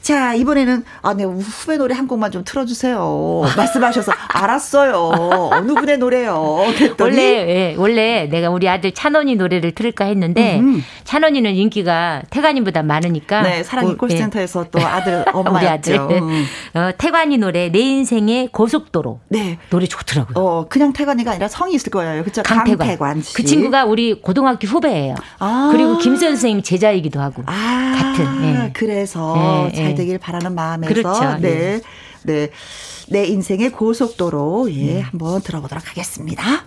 자, 이번에는, 아, 네, 후배 노래 한 곡만 좀 틀어주세요. 말씀하셔서, *laughs* 알았어요. 어느 분의 노래요? 원래, 예, 원래 내가 우리 아들 찬원이 노래를 틀을까 했는데, 음. 찬원이는 인기가 태관이보다 많으니까. 네, 사랑이 콜센터에서 예. 또 아들, *laughs* 엄마였죠. 우리 아들. 음. 어, 태관이 노래, 내 인생의 고속도로. 네. 노래 좋더라고요. 어, 그냥 태관이가 아니라 성이 있을 거예요. 그렇죠? 강태관. 강태관 씨. 그 친구가 우리 고등학교 후배예요. 아. 그리고 김 선생님 제자이기도 하고. 아. 같은. 예. 그래서 예, 잘 예. 되길 바라는 마음에서. 그렇죠. 네. 예. 네. 내 인생의 고속도로, 예, 네. 한번 들어보도록 하겠습니다.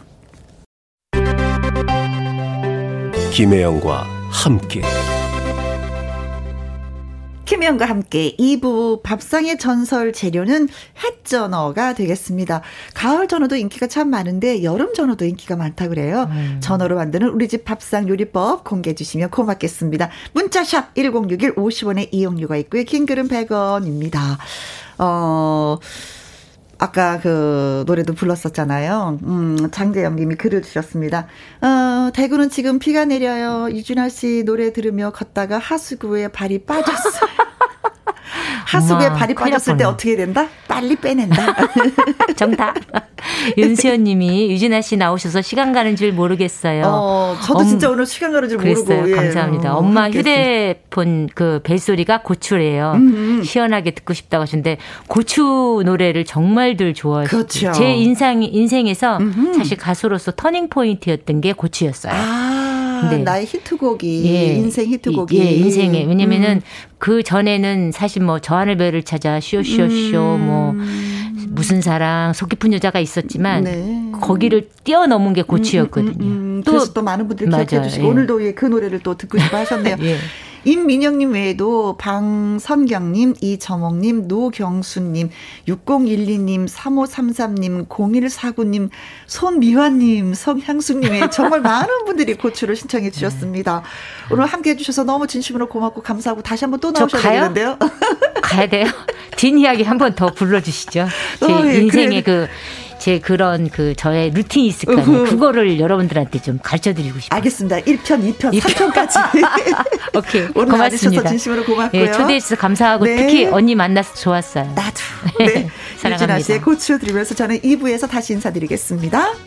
김혜영과 함께. 김혜영과 함께 2부 밥상의 전설 재료는 햇전어가 되겠습니다. 가을 전어도 인기가 참 많은데 여름 전어도 인기가 많다 그래요. 음. 전어로 만드는 우리 집 밥상 요리법 공개해 주시면 고맙겠습니다. 문자샵 1061 50원의 이용료가 있고요. 킹글은 100원입니다. 어... 아까 그 노래도 불렀었잖아요. 음, 장재영 님이 글을 주셨습니다. 어, 대구는 지금 비가 내려요. 유준아 씨 노래 들으며 걷다가 하수구에 발이 빠졌어요. 하수구에 발이 빠졌을 때 어떻게 된다? 빨리 빼낸다. *laughs* 정답. 윤수연 님이 유진아 씨 나오셔서 시간 가는 줄 모르겠어요. 어, 저도 엄, 진짜 오늘 시간 가는 줄 그랬어요. 모르고. 예. 감사합니다. 어, 엄마 휴대폰 그 벨소리가 고추래요. 음음. 시원하게 듣고 싶다고 하셨는데 고추 노래를 정말들 좋아하시죠. 그렇죠. 제 인상, 인생에서 음흠. 사실 가수로서 터닝 포인트였던 게 고추였어요. 아. 네. 나의 히트곡이 예. 인생 히트곡이 예, 인생에 왜냐면은 음. 그 전에는 사실 뭐 저하늘별을 찾아 쇼쇼쇼 음. 뭐 무슨 사랑 속 깊은 여자가 있었지만 네. 거기를 뛰어넘은 게 고추였거든요. 음, 음, 음, 음. 또 그래서 또 많은 분들이 기억해 주시고 예. 오늘도 그 노래를 또 듣고 싶어 하셨네요. *laughs* 예. 임민영님 외에도 방선경님, 이정옥님, 노경수님, 6012님, 3533님, 0149님, 손미화님, 성향수님의 정말 많은 분들이 고추를 신청해 주셨습니다. 오늘 함께 해주셔서 너무 진심으로 고맙고 감사하고 다시 한번 또 나오셔야 되는데요. 가야 돼요. 뒷이야기 한 번 더 불러주시죠. 제 어, 예, 인생의 그래. 그 제 그런 그 저의 루틴이 있을 거예요. 그거를 여러분들한테 좀 가르쳐 드리고 싶어요. 알겠습니다. 1편, 2편, 2편. 3편까지. 오케이. *laughs* 오늘 고맙습니다. 진심으로 고맙고요. 예, 초대해 주셔서 감사하고 네. 특히 언니 만나서 좋았어요. 나도. *laughs* 네. 사랑합니다. 씨의 고추 드리면서 저는 2부에서 다시 인사드리겠습니다.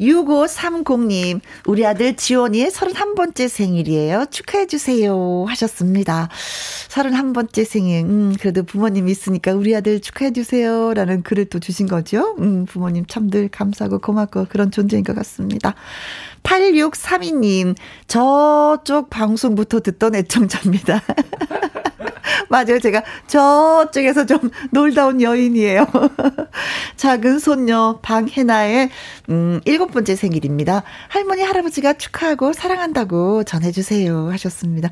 6530님, 우리 아들 지원이의 31번째 생일이에요. 축하해주세요. 하셨습니다. 31번째 생일, 음, 그래도 부모님 있으니까 우리 아들 축하해주세요. 라는 글을 또 주신 거죠. 음, 부모님 참들 감사하고 고맙고 그런 존재인 것 같습니다. 8632님, 저쪽 방송부터 듣던 애청자입니다. *laughs* 맞아요. 제가 저쪽에서 좀 놀다 온 여인이에요. 작은 손녀 방혜나의 음, 일곱 번째 생일입니다. 할머니, 할아버지가 축하하고 사랑한다고 전해주세요. 하셨습니다.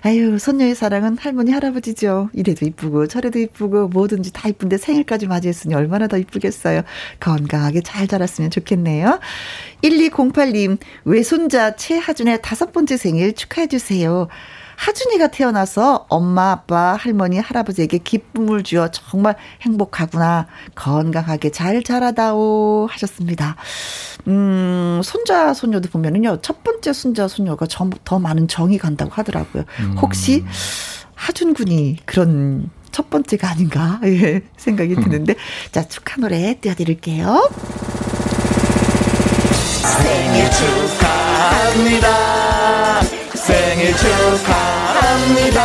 아유, 손녀의 사랑은 할머니, 할아버지죠. 이래도 이쁘고, 저래도 이쁘고, 뭐든지 다 이쁜데 생일까지 맞이했으니 얼마나 더 이쁘겠어요. 건강하게 잘 자랐으면 좋겠네요. 1208님, 외손자 최하준의 다섯 번째 생일 축하해주세요. 하준이가 태어나서 엄마, 아빠, 할머니, 할아버지에게 기쁨을 주어 정말 행복하구나. 건강하게 잘 자라다오. 하셨습니다. 음, 손자, 손녀도 보면은요, 첫 번째 손자, 손녀가 더 많은 정이 간다고 하더라고요. 음. 혹시 하준 군이 그런 첫 번째가 아닌가, *laughs* 예, 생각이 음. 드는데. 자, 축하 노래 띄워드릴게요. 생일 축하합니다. 생일 축하합니다.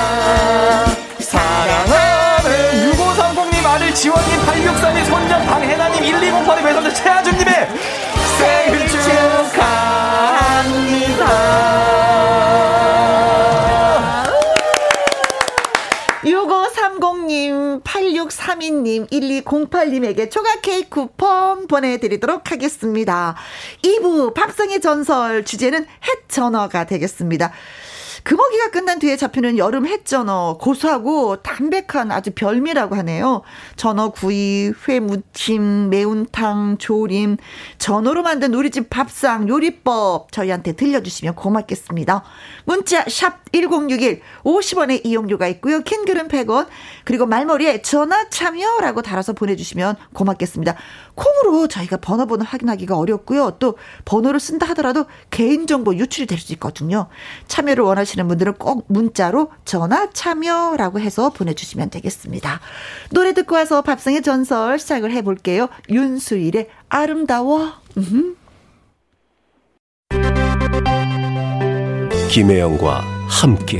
사랑하는 6530님 아들 지원님 8632 손자 방혜나님 1208의 배선자 최하준님의 생일 축하합니다. 6530님, 8632님, 1208님에게 초각 케이크 쿠폰 보내드리도록 하겠습니다. 2부 밥상의 전설 주제는 햇전어가 되겠습니다. 금어기가 끝난 뒤에 잡히는 여름 햇전어 고소하고 담백한 아주 별미라고 하네요. 전어 구이, 회 무침, 매운탕, 조림, 전어로 만든 우리 집 밥상 요리법 저희한테 들려주시면 고맙겠습니다. 문자 샵 1061, 50원의 이용료가 있고요. 킹글은 100원, 그리고 말머리에 전화 참여라고 달아서 보내주시면 고맙겠습니다. 콩으로 저희가 번호번호 확인하기가 어렵고요. 또 번호를 쓴다 하더라도 개인정보 유출이 될 수 있거든요. 참여를 원하시는 분들은 꼭 문자로 전화 참여라고 해서 보내주시면 되겠습니다. 노래 듣고 와서 밥상의 전설 시작을 해볼게요. 윤수일의 아름다워. 김혜영과 함께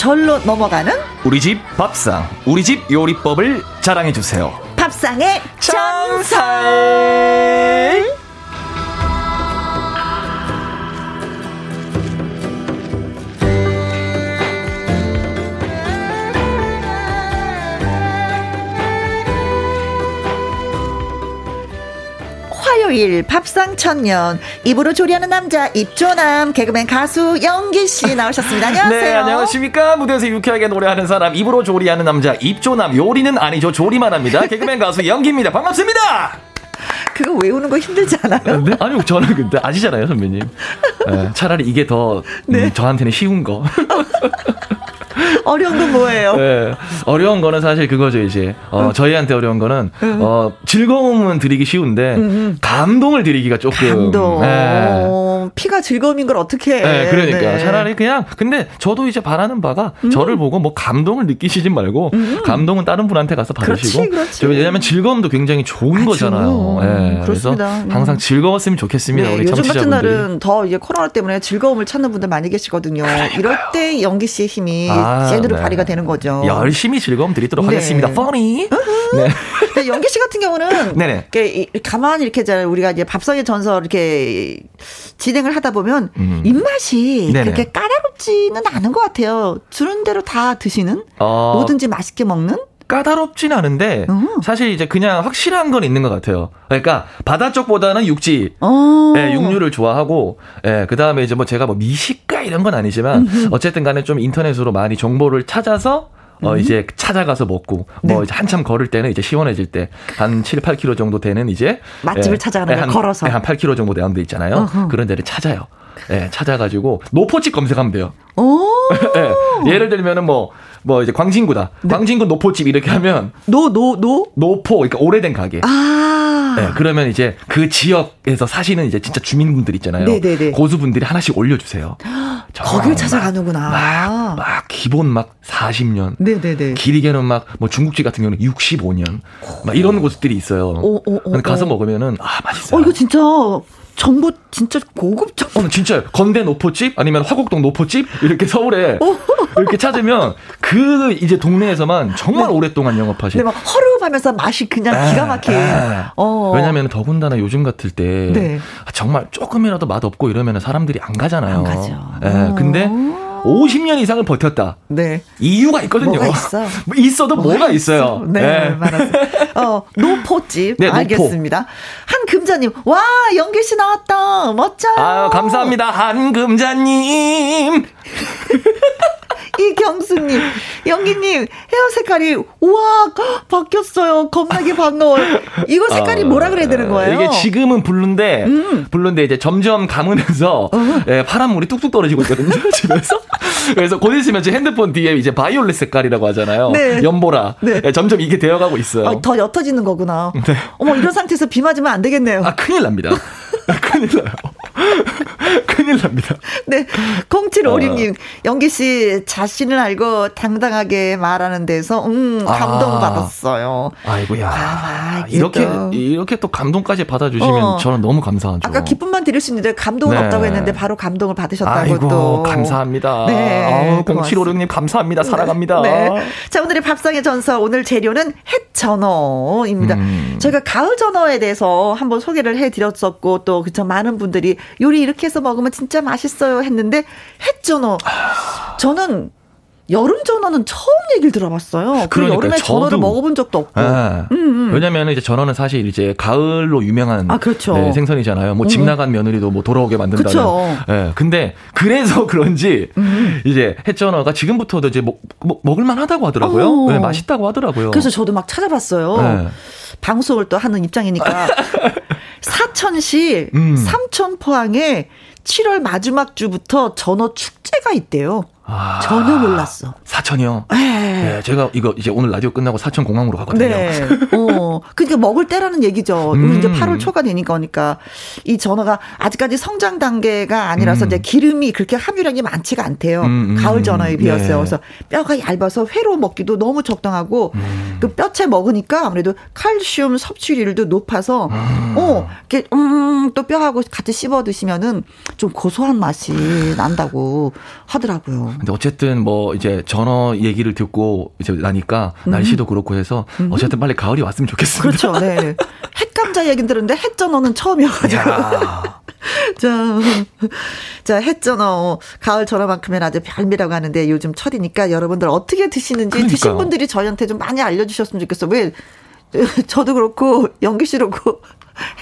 절로 넘어가는 우리 집 밥상, 우리 집 요리법을 자랑해 주세요. 밥상의 장살. 화요일 밥상 천년 입으로 조리하는 남자 입조남 개그맨 가수 영기 씨 나오셨습니다. 안녕하세요. 네, 안녕하십니까. 무대에서 유쾌하게 노래하는 사람, 입으로 조리하는 남자, 입조남, 요리는 아니죠. 조리만 합니다. 개그맨 가수 영기입니다. 반갑습니다. 그거 외우는 거 힘들지 않아요? 네? 아니, 저는 근데 아시잖아요, 선배님. 네, 차라리 이게 더 음, 네. 저한테는 쉬운 거. *laughs* *laughs* 어려운 건 뭐예요? 네, 어려운 거는 사실 그거죠, 이제. 어, 저희한테 어려운 거는, 어, 즐거움은 드리기 쉬운데, 감동을 드리기가 조금. 감동. 네. 어, 피가 즐거움인 걸 어떻게 해. 네, 그러니까 네. 차라리 그냥 근데 저도 이제 바라는 바가 음. 저를 보고 뭐 감동을 느끼시지 말고 감동은 다른 분한테 가서 받으시고 그렇지, 그렇지. 저 왜냐하면 즐거움도 굉장히 좋은 그렇죠. 거잖아요. 네, 그래서. 음. 항상 즐거웠으면 좋겠습니다. 네, 우리 요즘 같은. 날은 더 이제 코로나 때문에 즐거움을 찾는 분들 많이 계시거든요. 이럴 때 영기 씨의 힘이 아, 제대로 네. 발휘가 되는 거죠. 열심히 즐거움 드리도록 네. 하겠습니다. Funny. 네. 영기 씨 같은 경우는. *laughs* 이렇게 이- 가만히 이렇게 잘 우리가 이제 밥상의 전설 이렇게 진행을 하다 보면 음. 입맛이 네네. 그렇게 까다롭지는 않은 것 같아요. 주는 대로 다 드시는 어, 뭐든지 맛있게 먹는. 까다롭진 않은데 음. 사실 이제 그냥 확실한 건 있는 것 같아요. 그러니까 바다 쪽보다는 육지, 어. 예, 육류를 좋아하고, 예, 그 다음에 이제 뭐 제가 뭐 미식가 이런 건 아니지만, 어쨌든 간에 좀 인터넷으로 많이 정보를 찾아서, 어, 이제 찾아가서 먹고, 뭐 네. 이제 한참 걸을 때는 이제 시원해질 때, 한 7, 8km 정도 되는 이제. 맛집을 찾아가는 거예요, 한, 걸어서. 예, 한 8km 정도 되는 데 있잖아요. 어허. 그런 데를 찾아요. 예, 찾아가지고, 노포집 검색하면 돼요. 오. *laughs* 예, 예를 들면은 뭐, 뭐 이제 광진구다. 네. 광진구 노포집 이렇게 하면, 노, 노, 노? 노포, 그러니까 오래된 가게. 아. 네, 그러면 이제 그 지역에서 사시는 이제 진짜 주민분들 있잖아요. 네네네. 고수분들이 하나씩 올려주세요. *gasps* 거길 찾아가는구나. 막, 막 기본 막 40년. 네네네. 길게는 막 뭐 중국집 같은 경우는 65년. 막 이런 곳들이 있어요. 오, 오, 가서 오. 먹으면은 아 맛있어요. 어, 이거 진짜 정보 진짜 고급적. 어, 진짜 건대 노포집 아니면 화곡동 노포집 이렇게 서울에 이렇게 찾으면 그 이제 동네에서만 정말 오랫동안 근데 영업하신. 막 허름하면서 맛이 그냥 기가 막힌. 에, 어. 왜냐면 더군다나 요즘 같을 때 네. 정말 조금이라도 맛 없고 이러면 사람들이 안 가잖아요. 안 가죠. 예, 어. 근데 50년 이상을 버텼다. 네. 이유가 있거든요. 뭐가 있어? *laughs* 뭐 있어도 뭐가, 있어요. 네, 예. 맞았어요. 어, 노포집. 네, 노포. 알겠습니다. 한금자님, 와, 연길 씨 나왔다. 멋져. 아유, 감사합니다. 한금자님. *laughs* 이경수님, 연길님, 헤어 색깔이, 우와, 바뀌었어요. 겁나게 반가워요. 이거 색깔이 아, 뭐라 그래야 되는 거예요? 이게 지금은 블루인데, 블루인데 이제 점점 감으면서, 예, 파란물이 뚝뚝 떨어지고 있거든요, *laughs* 집에서. 그래서 곧 있으면 제 핸드폰 뒤에 이제 바이올렛 색깔이라고 하잖아요. 네. 연보라. 네. 네, 점점 이게 되어가고 있어요. 아, 더 옅어지는 거구나. 네. 어머 이런 상태에서 비 맞으면 안 되겠네요. 아 큰일 납니다. *laughs* 큰일 나요. *laughs* 큰일 납니다. 네. 0756님, 어. 영기 씨 자신을 알고 당당하게 말하는 데서, 음, 감동받았어요. 아이고야. 아, 이렇게 또. 이렇게 또 감동까지 받아주시면 어. 저는 너무 감사하죠. 아까 기쁨만 드릴 수 있는데 감동은 네. 없다고 했는데 바로 감동을 받으셨다고 아이고 또. 감사합니다. 네, 고맙습니다. 0756님 감사합니다. 사랑합니다. 네. 자, 오늘의 밥상의 전설, 오늘 재료는 햇 전어입니다. 음. 저희가 가을 전어에 대해서 한번 소개를 해드렸었고, 또, 그쵸, 많은 분들이 요리 이렇게 해서 먹으면 진짜 맛있어요 했는데, 햇전어. 저는 여름 전어는 처음 얘기를 들어봤어요. 그리고 그러니까요. 여름에 전어를. 먹어본 적도 없고. 네. 왜냐면 이제 전어는 사실 이제 가을로 유명한 음, 아, 그렇죠. 네, 생선이잖아요. 뭐집 음. 나간 며느리도 뭐 돌아오게 만든다는. 그쵸. 예. 근데 그래서 *laughs* 그런지 음. 이제 햇전어가 지금부터도 이제 먹, 먹, 먹을 만하다고 하더라고요. 어. 네, 맛있다고 하더라고요. 그래서 저도 막 찾아봤어요. 네. 방송을 또 하는 입장이니까. *laughs* 사천시 음. 삼천포항에 7월 마지막 주부터 전어 축제가 있대요. 아, 전혀 몰랐어. 사천이요. 네. 네, 제가 이거 이제 오늘 라디오 끝나고 사천 공항으로 가거든요. 네. *laughs* 어. 그러니까 먹을 때라는 얘기죠. 음. 우리 이제 8월 초가 되니까 그러니까 이 전어가 아직까지 성장 단계가 아니라서 음. 이제 기름이 그렇게 함유량이 많지가 않대요. 음, 음, 가을 전어에 음. 비해서요. 네. 그래서 뼈가 얇아서 회로 먹기도 너무 적당하고 음. 그 뼈채 먹으니까 아무래도 칼슘 섭취율도 높아서 음. 어, 이렇게 음또 뼈하고 같이 씹어 드시면은 좀 고소한 맛이 난다고 하더라고요. 근데 어쨌든 뭐 이제 전어 얘기를 듣고 이제 나니까 날씨도 그렇고 해서 어쨌든 빨리 가을이 왔으면 좋겠습니다. 음. 그렇죠. 네. 햇감자 얘긴 들었는데 햇전어는 처음이어가지고. 야. *laughs* 자, 자, 햇전어. 가을 전어만큼은 아주 별미라고 하는데 요즘 철이니까 여러분들 어떻게 드시는지 그러니까요. 드신 분들이 저희한테 좀 많이 알려주셨으면 좋겠어. 왜, *laughs* 저도 그렇고, 연기 씨도 그렇고,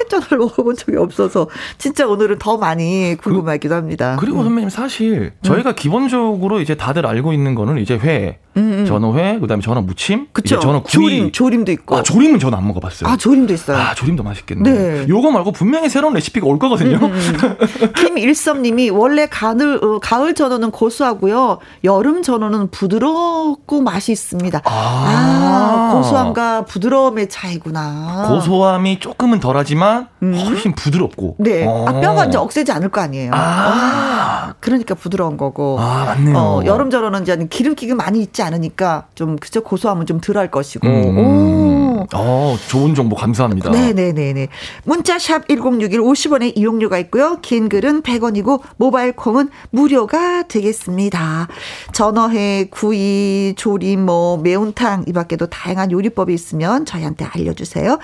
햇전어를 먹어본 적이 없어서 진짜 오늘은 더 많이 궁금하기도 합니다. 그 리고 선배님 사실 저희가 기본적으로 이제 다들 알고 있는 거는 이제 회, 전어회, 그다음에 전어 무침, 그쵸. 전어 구이. 조림, 조림도 있고. 아, 조림은 저는 안 먹어봤어요. 아, 조림도 있어요. 아, 조림도 맛있겠네. 네. 요거 말고 분명히 새로운 레시피가 올 거거든요. *laughs* 김일섭님이 원래 가을 어, 가을 전어는 고소하고요, 여름 전어는 부드럽고 맛이 있습니다. 아. 아, 고소함과 부드러움의 차이구나. 고소함이 조금은 덜하지만 훨씬 부드럽고. 네, 어. 아, 뼈가 이제 억세지 않을 거 아니에요. 아. 아, 그러니까 부드러운 거고. 아, 맞네요. 어, 여름 전어는 이제 기름기가 많이 있지 않 으니까 좀 그저 고소함은 좀 덜할 것이고. 음. 오. 어, 좋은 정보 감사합니다. 네 네 네 네. 문자 샵 1061 50원의 이용료가 있고요. 긴 글은 100원이고 모바일 콩은 무료가 되겠습니다. 전어회, 구이, 조림, 뭐 매운탕 이 밖에도 다양한 요리법이 있으면 저희한테 알려 주세요.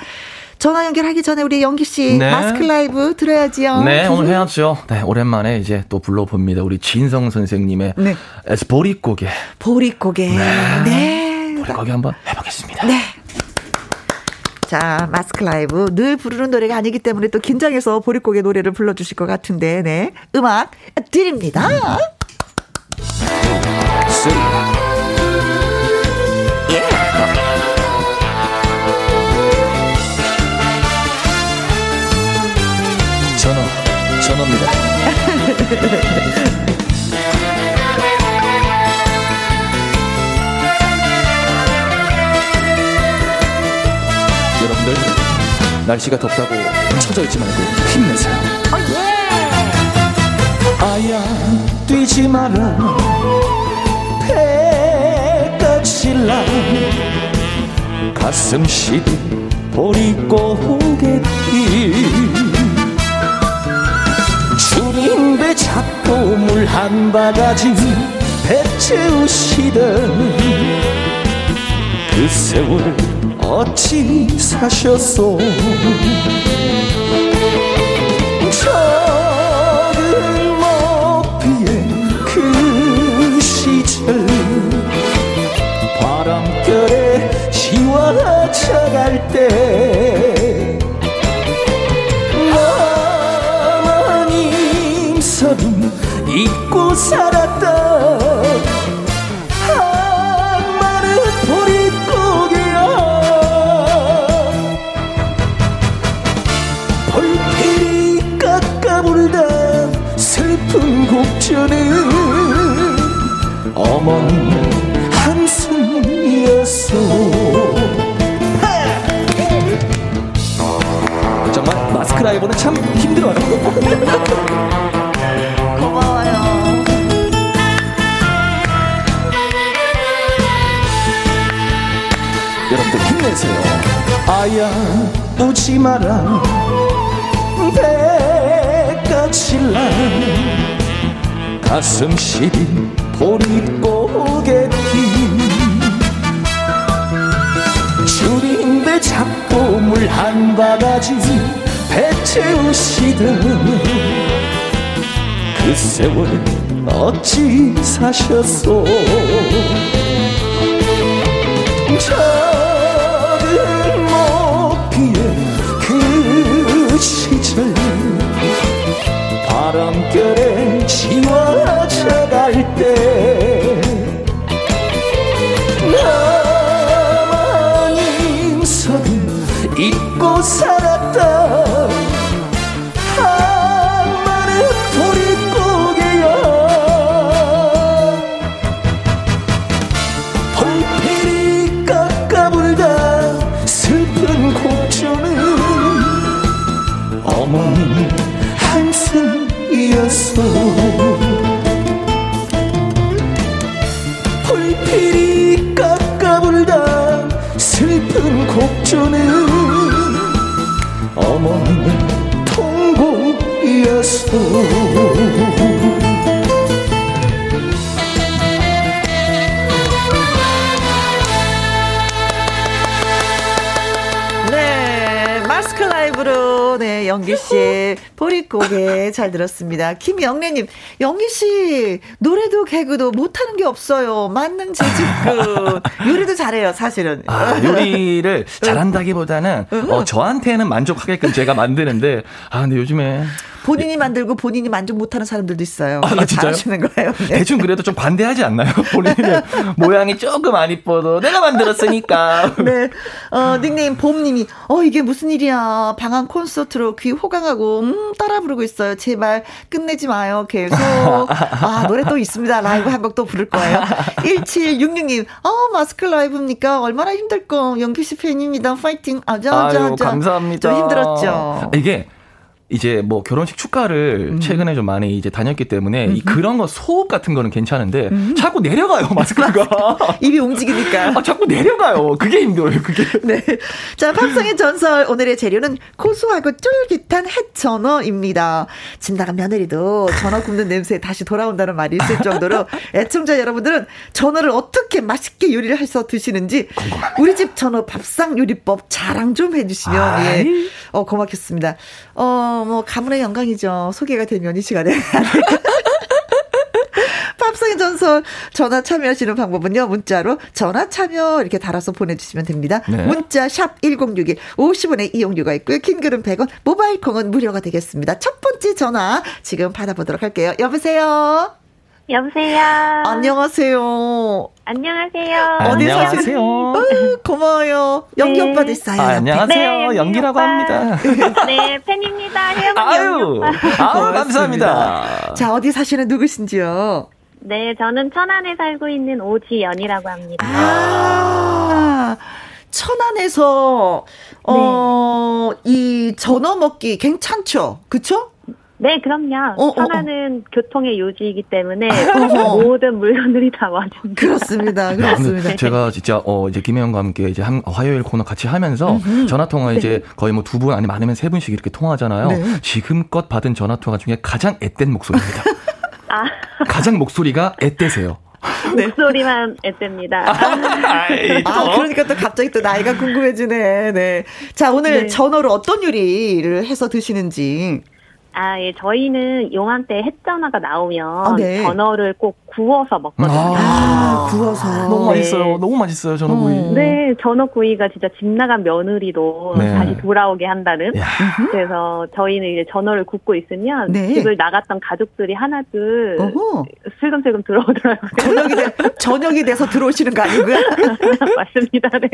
전화 연결하기 전에 우리 영기 씨 네. 마스크 라이브 들어야지요. 네, 오늘 해야죠. 네, 오랜만에 이제 또 불러봅니다. 우리 진성 선생님의 네. 보릿고개. 보릿고개. 네. 보릿고개 한번 해보겠습니다. 네. 자, 마스크 라이브. 늘 부르는 노래가 아니기 때문에 또 긴장해서 보릿고개 노래를 불러주실 것 같은데, 네. 음악 드립니다. 전 전어입니다. *laughs* 여러분들 날씨가 덥다고 처져 있지 말고 힘내세요. 아야 뛰지 마라 배까칠라 가슴 시린 보릿고개길 잡고 물한 바가지 배 채우시던 그 세월 어찌 사셨소? 적은 먹비의 그 시절 바람결에 지워져갈 때 잊 우지 마라 배가 칠라 가슴 시린 보릿고개길 줄인데 잡고 물한 바가지 배 채우시던 그 세월은 어찌 사셨소? 작 바람결에 지워져갈 때 곡조는 어머니 통곡이었어 네, 네, 영기씨의 보릿고개 잘 들었습니다. 김영래님, 영기 씨, 노래도 개그도 못하는 게 없어요. 만능 재직군. *laughs* 요리도 잘해요, 사실은. 아, 요리를 *laughs* 잘한다기보다는 어, 저한테는 만족하게끔 제가 만드는데 아 근데 요즘에 본인이 만들고 본인이 만족 못하는 사람들도 있어요. 아, 진짜요? 잘하시는 거예요. 네. 대충 그래도 좀 관대하지 않나요? *laughs* 본인은 모양이 조금 안 이뻐도 내가 만들었으니까. 네. 어, 닉네임 봄님이, 어, 이게 무슨 일이야. 방한 콘서트로 귀 호강하고, 음, 따라 부르고 있어요. 제발 끝내지 마요. 계속. 아, 노래 또 있습니다. 라이브 한 곡 또 부를 거예요. *laughs* 1766님, 어, 마스크 라이브입니까? 얼마나 힘들고, 영피씨 팬입니다. 파이팅. 아자, 아자, 아유, 아자. 감사합니다. 좀 힘들었죠. 이게 이제 뭐 결혼식 축가를 음. 최근에 좀 많이 이제 다녔기 때문에 이 그런 거 소음 같은 거는 괜찮은데 음. 자꾸 내려가요 마스크가. 입이 움직이니까. 아 자꾸 내려가요. 그게 힘들어요. 그게. *laughs* 네. 자, 팝송의 전설. 오늘의 재료는 고소하고 쫄깃한 햇전어입니다. 집 나간 며느리도 전어 굽는 냄새에 다시 돌아온다는 말이 있을 정도로 *laughs* 애청자 여러분들은 전어를 어떻게 맛있게 요리를 해서 드시는지 우리 집 전어 밥상 요리법 자랑 좀 해주시면 예. 아이. 어, 고맙겠습니다. 어, 뭐, 가문의 영광이죠. 소개가 되면 이 시간에. *laughs* 팝송의 전설 전화 참여하시는 방법은요. 문자로 전화 참여 이렇게 달아서 보내주시면 됩니다. 네. 문자 샵 1061, 50원의 이용료가 있고요. 킹글은 100원, 모바일 콩은 무료가 되겠습니다. 첫 번째 전화 지금 받아보도록 할게요. 여보세요. 여보세요. 안녕하세요. 안녕하세요. 어디. 사시는? 어, 고마워요. 연기 네. 오빠도 있어요. 아. 안녕하세요. 네, 연기라고 오빠. 합니다. *laughs* 네, 팬입니다. 혜영 아유, 오빠. 아유. 감사합니다. 자, 어디 사시는 누구신지요? 네, 저는 천안에 살고 있는 오지연이라고 합니다. 아, 천안에서, 어, 이 전어 먹기 괜찮죠? 그쵸? 네, 그럼요. 어, 어, 천안은 교통의 요지이기 때문에 *laughs* 어허. 모든 물건들이 다 와줍니다. 그렇습니다. 아, 근데 그렇습니다. 제가 진짜 어 이제 김혜영과 함께 이제 한 화요일 코너 같이 하면서 전화 통화 이제 거의 뭐 두 분 아니면 많으면 세 분씩 이렇게 통화하잖아요. 네. 지금껏 받은 전화 통화 중에 가장 앳된 목소리입니다. *laughs* 아, 가장 목소리가 앳되세요. *laughs* 목소리만 앳됩니다. 아, 그러니까 또 갑자기 또 나이가 궁금해지네. 네. 자, 오늘 네. 전어로 어떤 요리를 해서 드시는지. 아, 예, 저희는 용암 때 햇전화가 나오면 아, 네. 전어를 꼭 구워서 먹거든요. 아, 구워서. 너무 네. 맛있어요. 너무 맛있어요. 저는 구이. 어. 네, 전어구이가 진짜 집 나간 며느리도 네. 다시 돌아오게 한다는. 야. 그래서 저희는 이제 전어를 굽고 있으면 네. 집을 나갔던 가족들이 하나둘 어허. 슬금슬금 들어오더라고요. 저녁이, 돼, *laughs* 저녁이 돼서 들어오시는 거 아니고요? *laughs* 맞습니다. 네.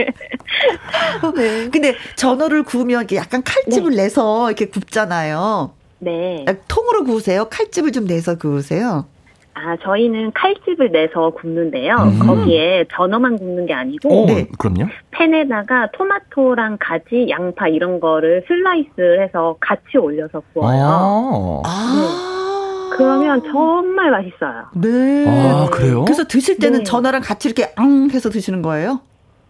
네. 근데 전어를 구우면 이렇게 약간 칼집을 내서 이렇게 굽잖아요. 네. 통으로 구우세요? 칼집을 좀 내서 구우세요? 아, 저희는 칼집을 내서 굽는데요. 음. 거기에 전어만 굽는 게 아니고 오, 네. 그럼요. 팬에다가 토마토랑 가지, 양파 이런 거를 슬라이스해서 같이 올려서 구워요. 아. 아. 그러면 정말 맛있어요. 네. 아, 그래요? 그래서 드실 때는 네. 전화랑 같이 이렇게 앙 해서 드시는 거예요?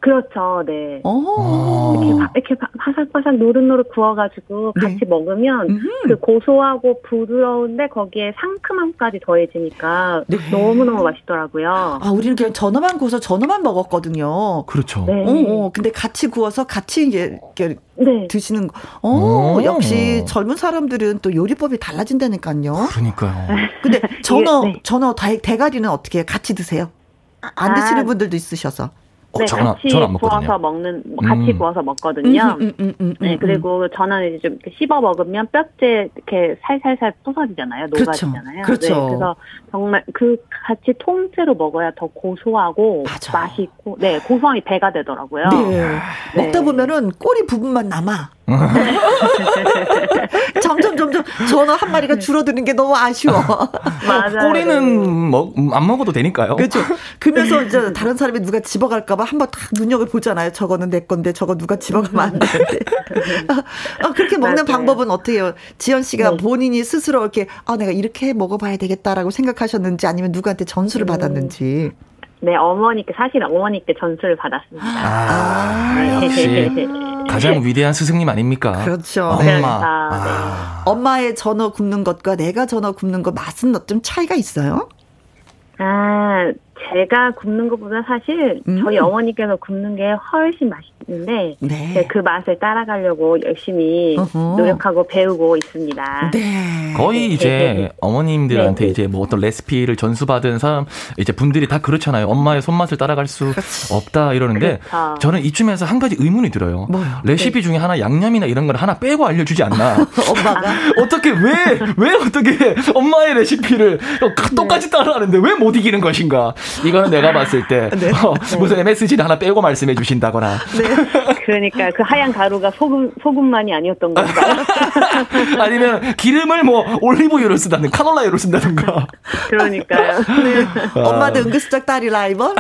그렇죠, 네. 어. 이렇게, 바, 이렇게 바- 바삭바삭 노릇노릇 구워가지고 네. 같이 먹으면 음흠. 그 고소하고 부드러운데 거기에 상큼함까지 더해지니까 네. 너무 너무 맛있더라고요. 아, 우리는 그냥 전어만 구워서 전어만 먹었거든요. 그렇죠. 네. 어, 어, 근데 같이 구워서 같이 이제 이렇게 네. 드시는 거. 어, 오. 역시 젊은 사람들은 또 요리법이 달라진다니까요. 그러니까요. 근데 *laughs* 전어, 네. 전어 대, 대가리는 어떻게 해요? 같이 드세요? 아, 안 아. 드시는 분들도 있으셔서. 어, 네, 저는, 같이 먹거든요. 구워서 먹는, 뭐 같이 음. 구워서 먹거든요. 음, 음, 음, 음, 네, 음, 그리고 저는 이제 좀 씹어 먹으면 뼈째 이렇게 살살살 부서지잖아요. 그렇죠. 녹아지잖아요. 그렇죠. 네, 그래서 정말 그 같이 통째로 먹어야 더 고소하고 맞아. 맛있고, 네, 고소함이 배가 되더라고요. 네. 네. 먹다 보면은 꼬리 부분만 남아. *laughs* 점점 점점 전어 한 마리가 줄어드는 게 너무 아쉬워. 맞아요. 네. 꼬리는 먹, 안 먹어도 되니까요. 그렇죠. 그러면서 이제 다른 사람이 누가 집어갈까봐 한번 딱 눈여겨 보잖아요. 저거는 내 건데 저거 누가 집어가면 안 되는데. *laughs* 아, 그렇게 먹는 맞아요. 방법은 어때요? 지연 씨가 네. 본인이 스스로 이렇게 아 내가 이렇게 먹어봐야 되겠다라고 생각하셨는지 아니면 누구한테 전수를 음. 받았는지. 네, 어머니께, 사실 어머니께 전수를 받았습니다. 아, 네. 역시 *laughs* 가장 위대한 스승님 아닙니까? 그렇죠. 엄마. 그러니까, 아. 엄마의 전어 굽는 것과 내가 전어 굽는 것 맛은 좀 차이가 있어요? 아, 제가 굽는 것보다 사실 음. 저희 어머니께서 굽는 게 훨씬 맛있는데 네. 네, 그 맛을 따라가려고 열심히 어허. 노력하고 배우고 있습니다. 네. 거의 이제 어머님들한테 네. 이제 뭐 어떤 레시피를 전수받은 사람 이제 분들이 다 그렇잖아요. 엄마의 손맛을 따라갈 수 그렇지. 없다 이러는데 그렇죠. 저는 이쯤에서 한 가지 의문이 들어요. 뭐요? 레시피 중에 하나 양념이나 이런 걸 하나 빼고 알려주지 않나? *laughs* 엄마가 어떻게 왜왜 어떻게 엄마의 레시피를 똑같이 따라하는데 왜 못 이기는 것인가? 이거는 내가 봤을 때 네. 어, 무슨 MSG를 하나 빼고 말씀해 주신다거나 그러니까 그 하얀 가루가 소금 소금만이 아니었던 건가요? *laughs* 아니면 기름을 뭐 올리브유를 쓴다든 카놀라유를 쓴다든가. 그러니까요. 네. 엄마도 은근슬쩍 딸이 라이벌?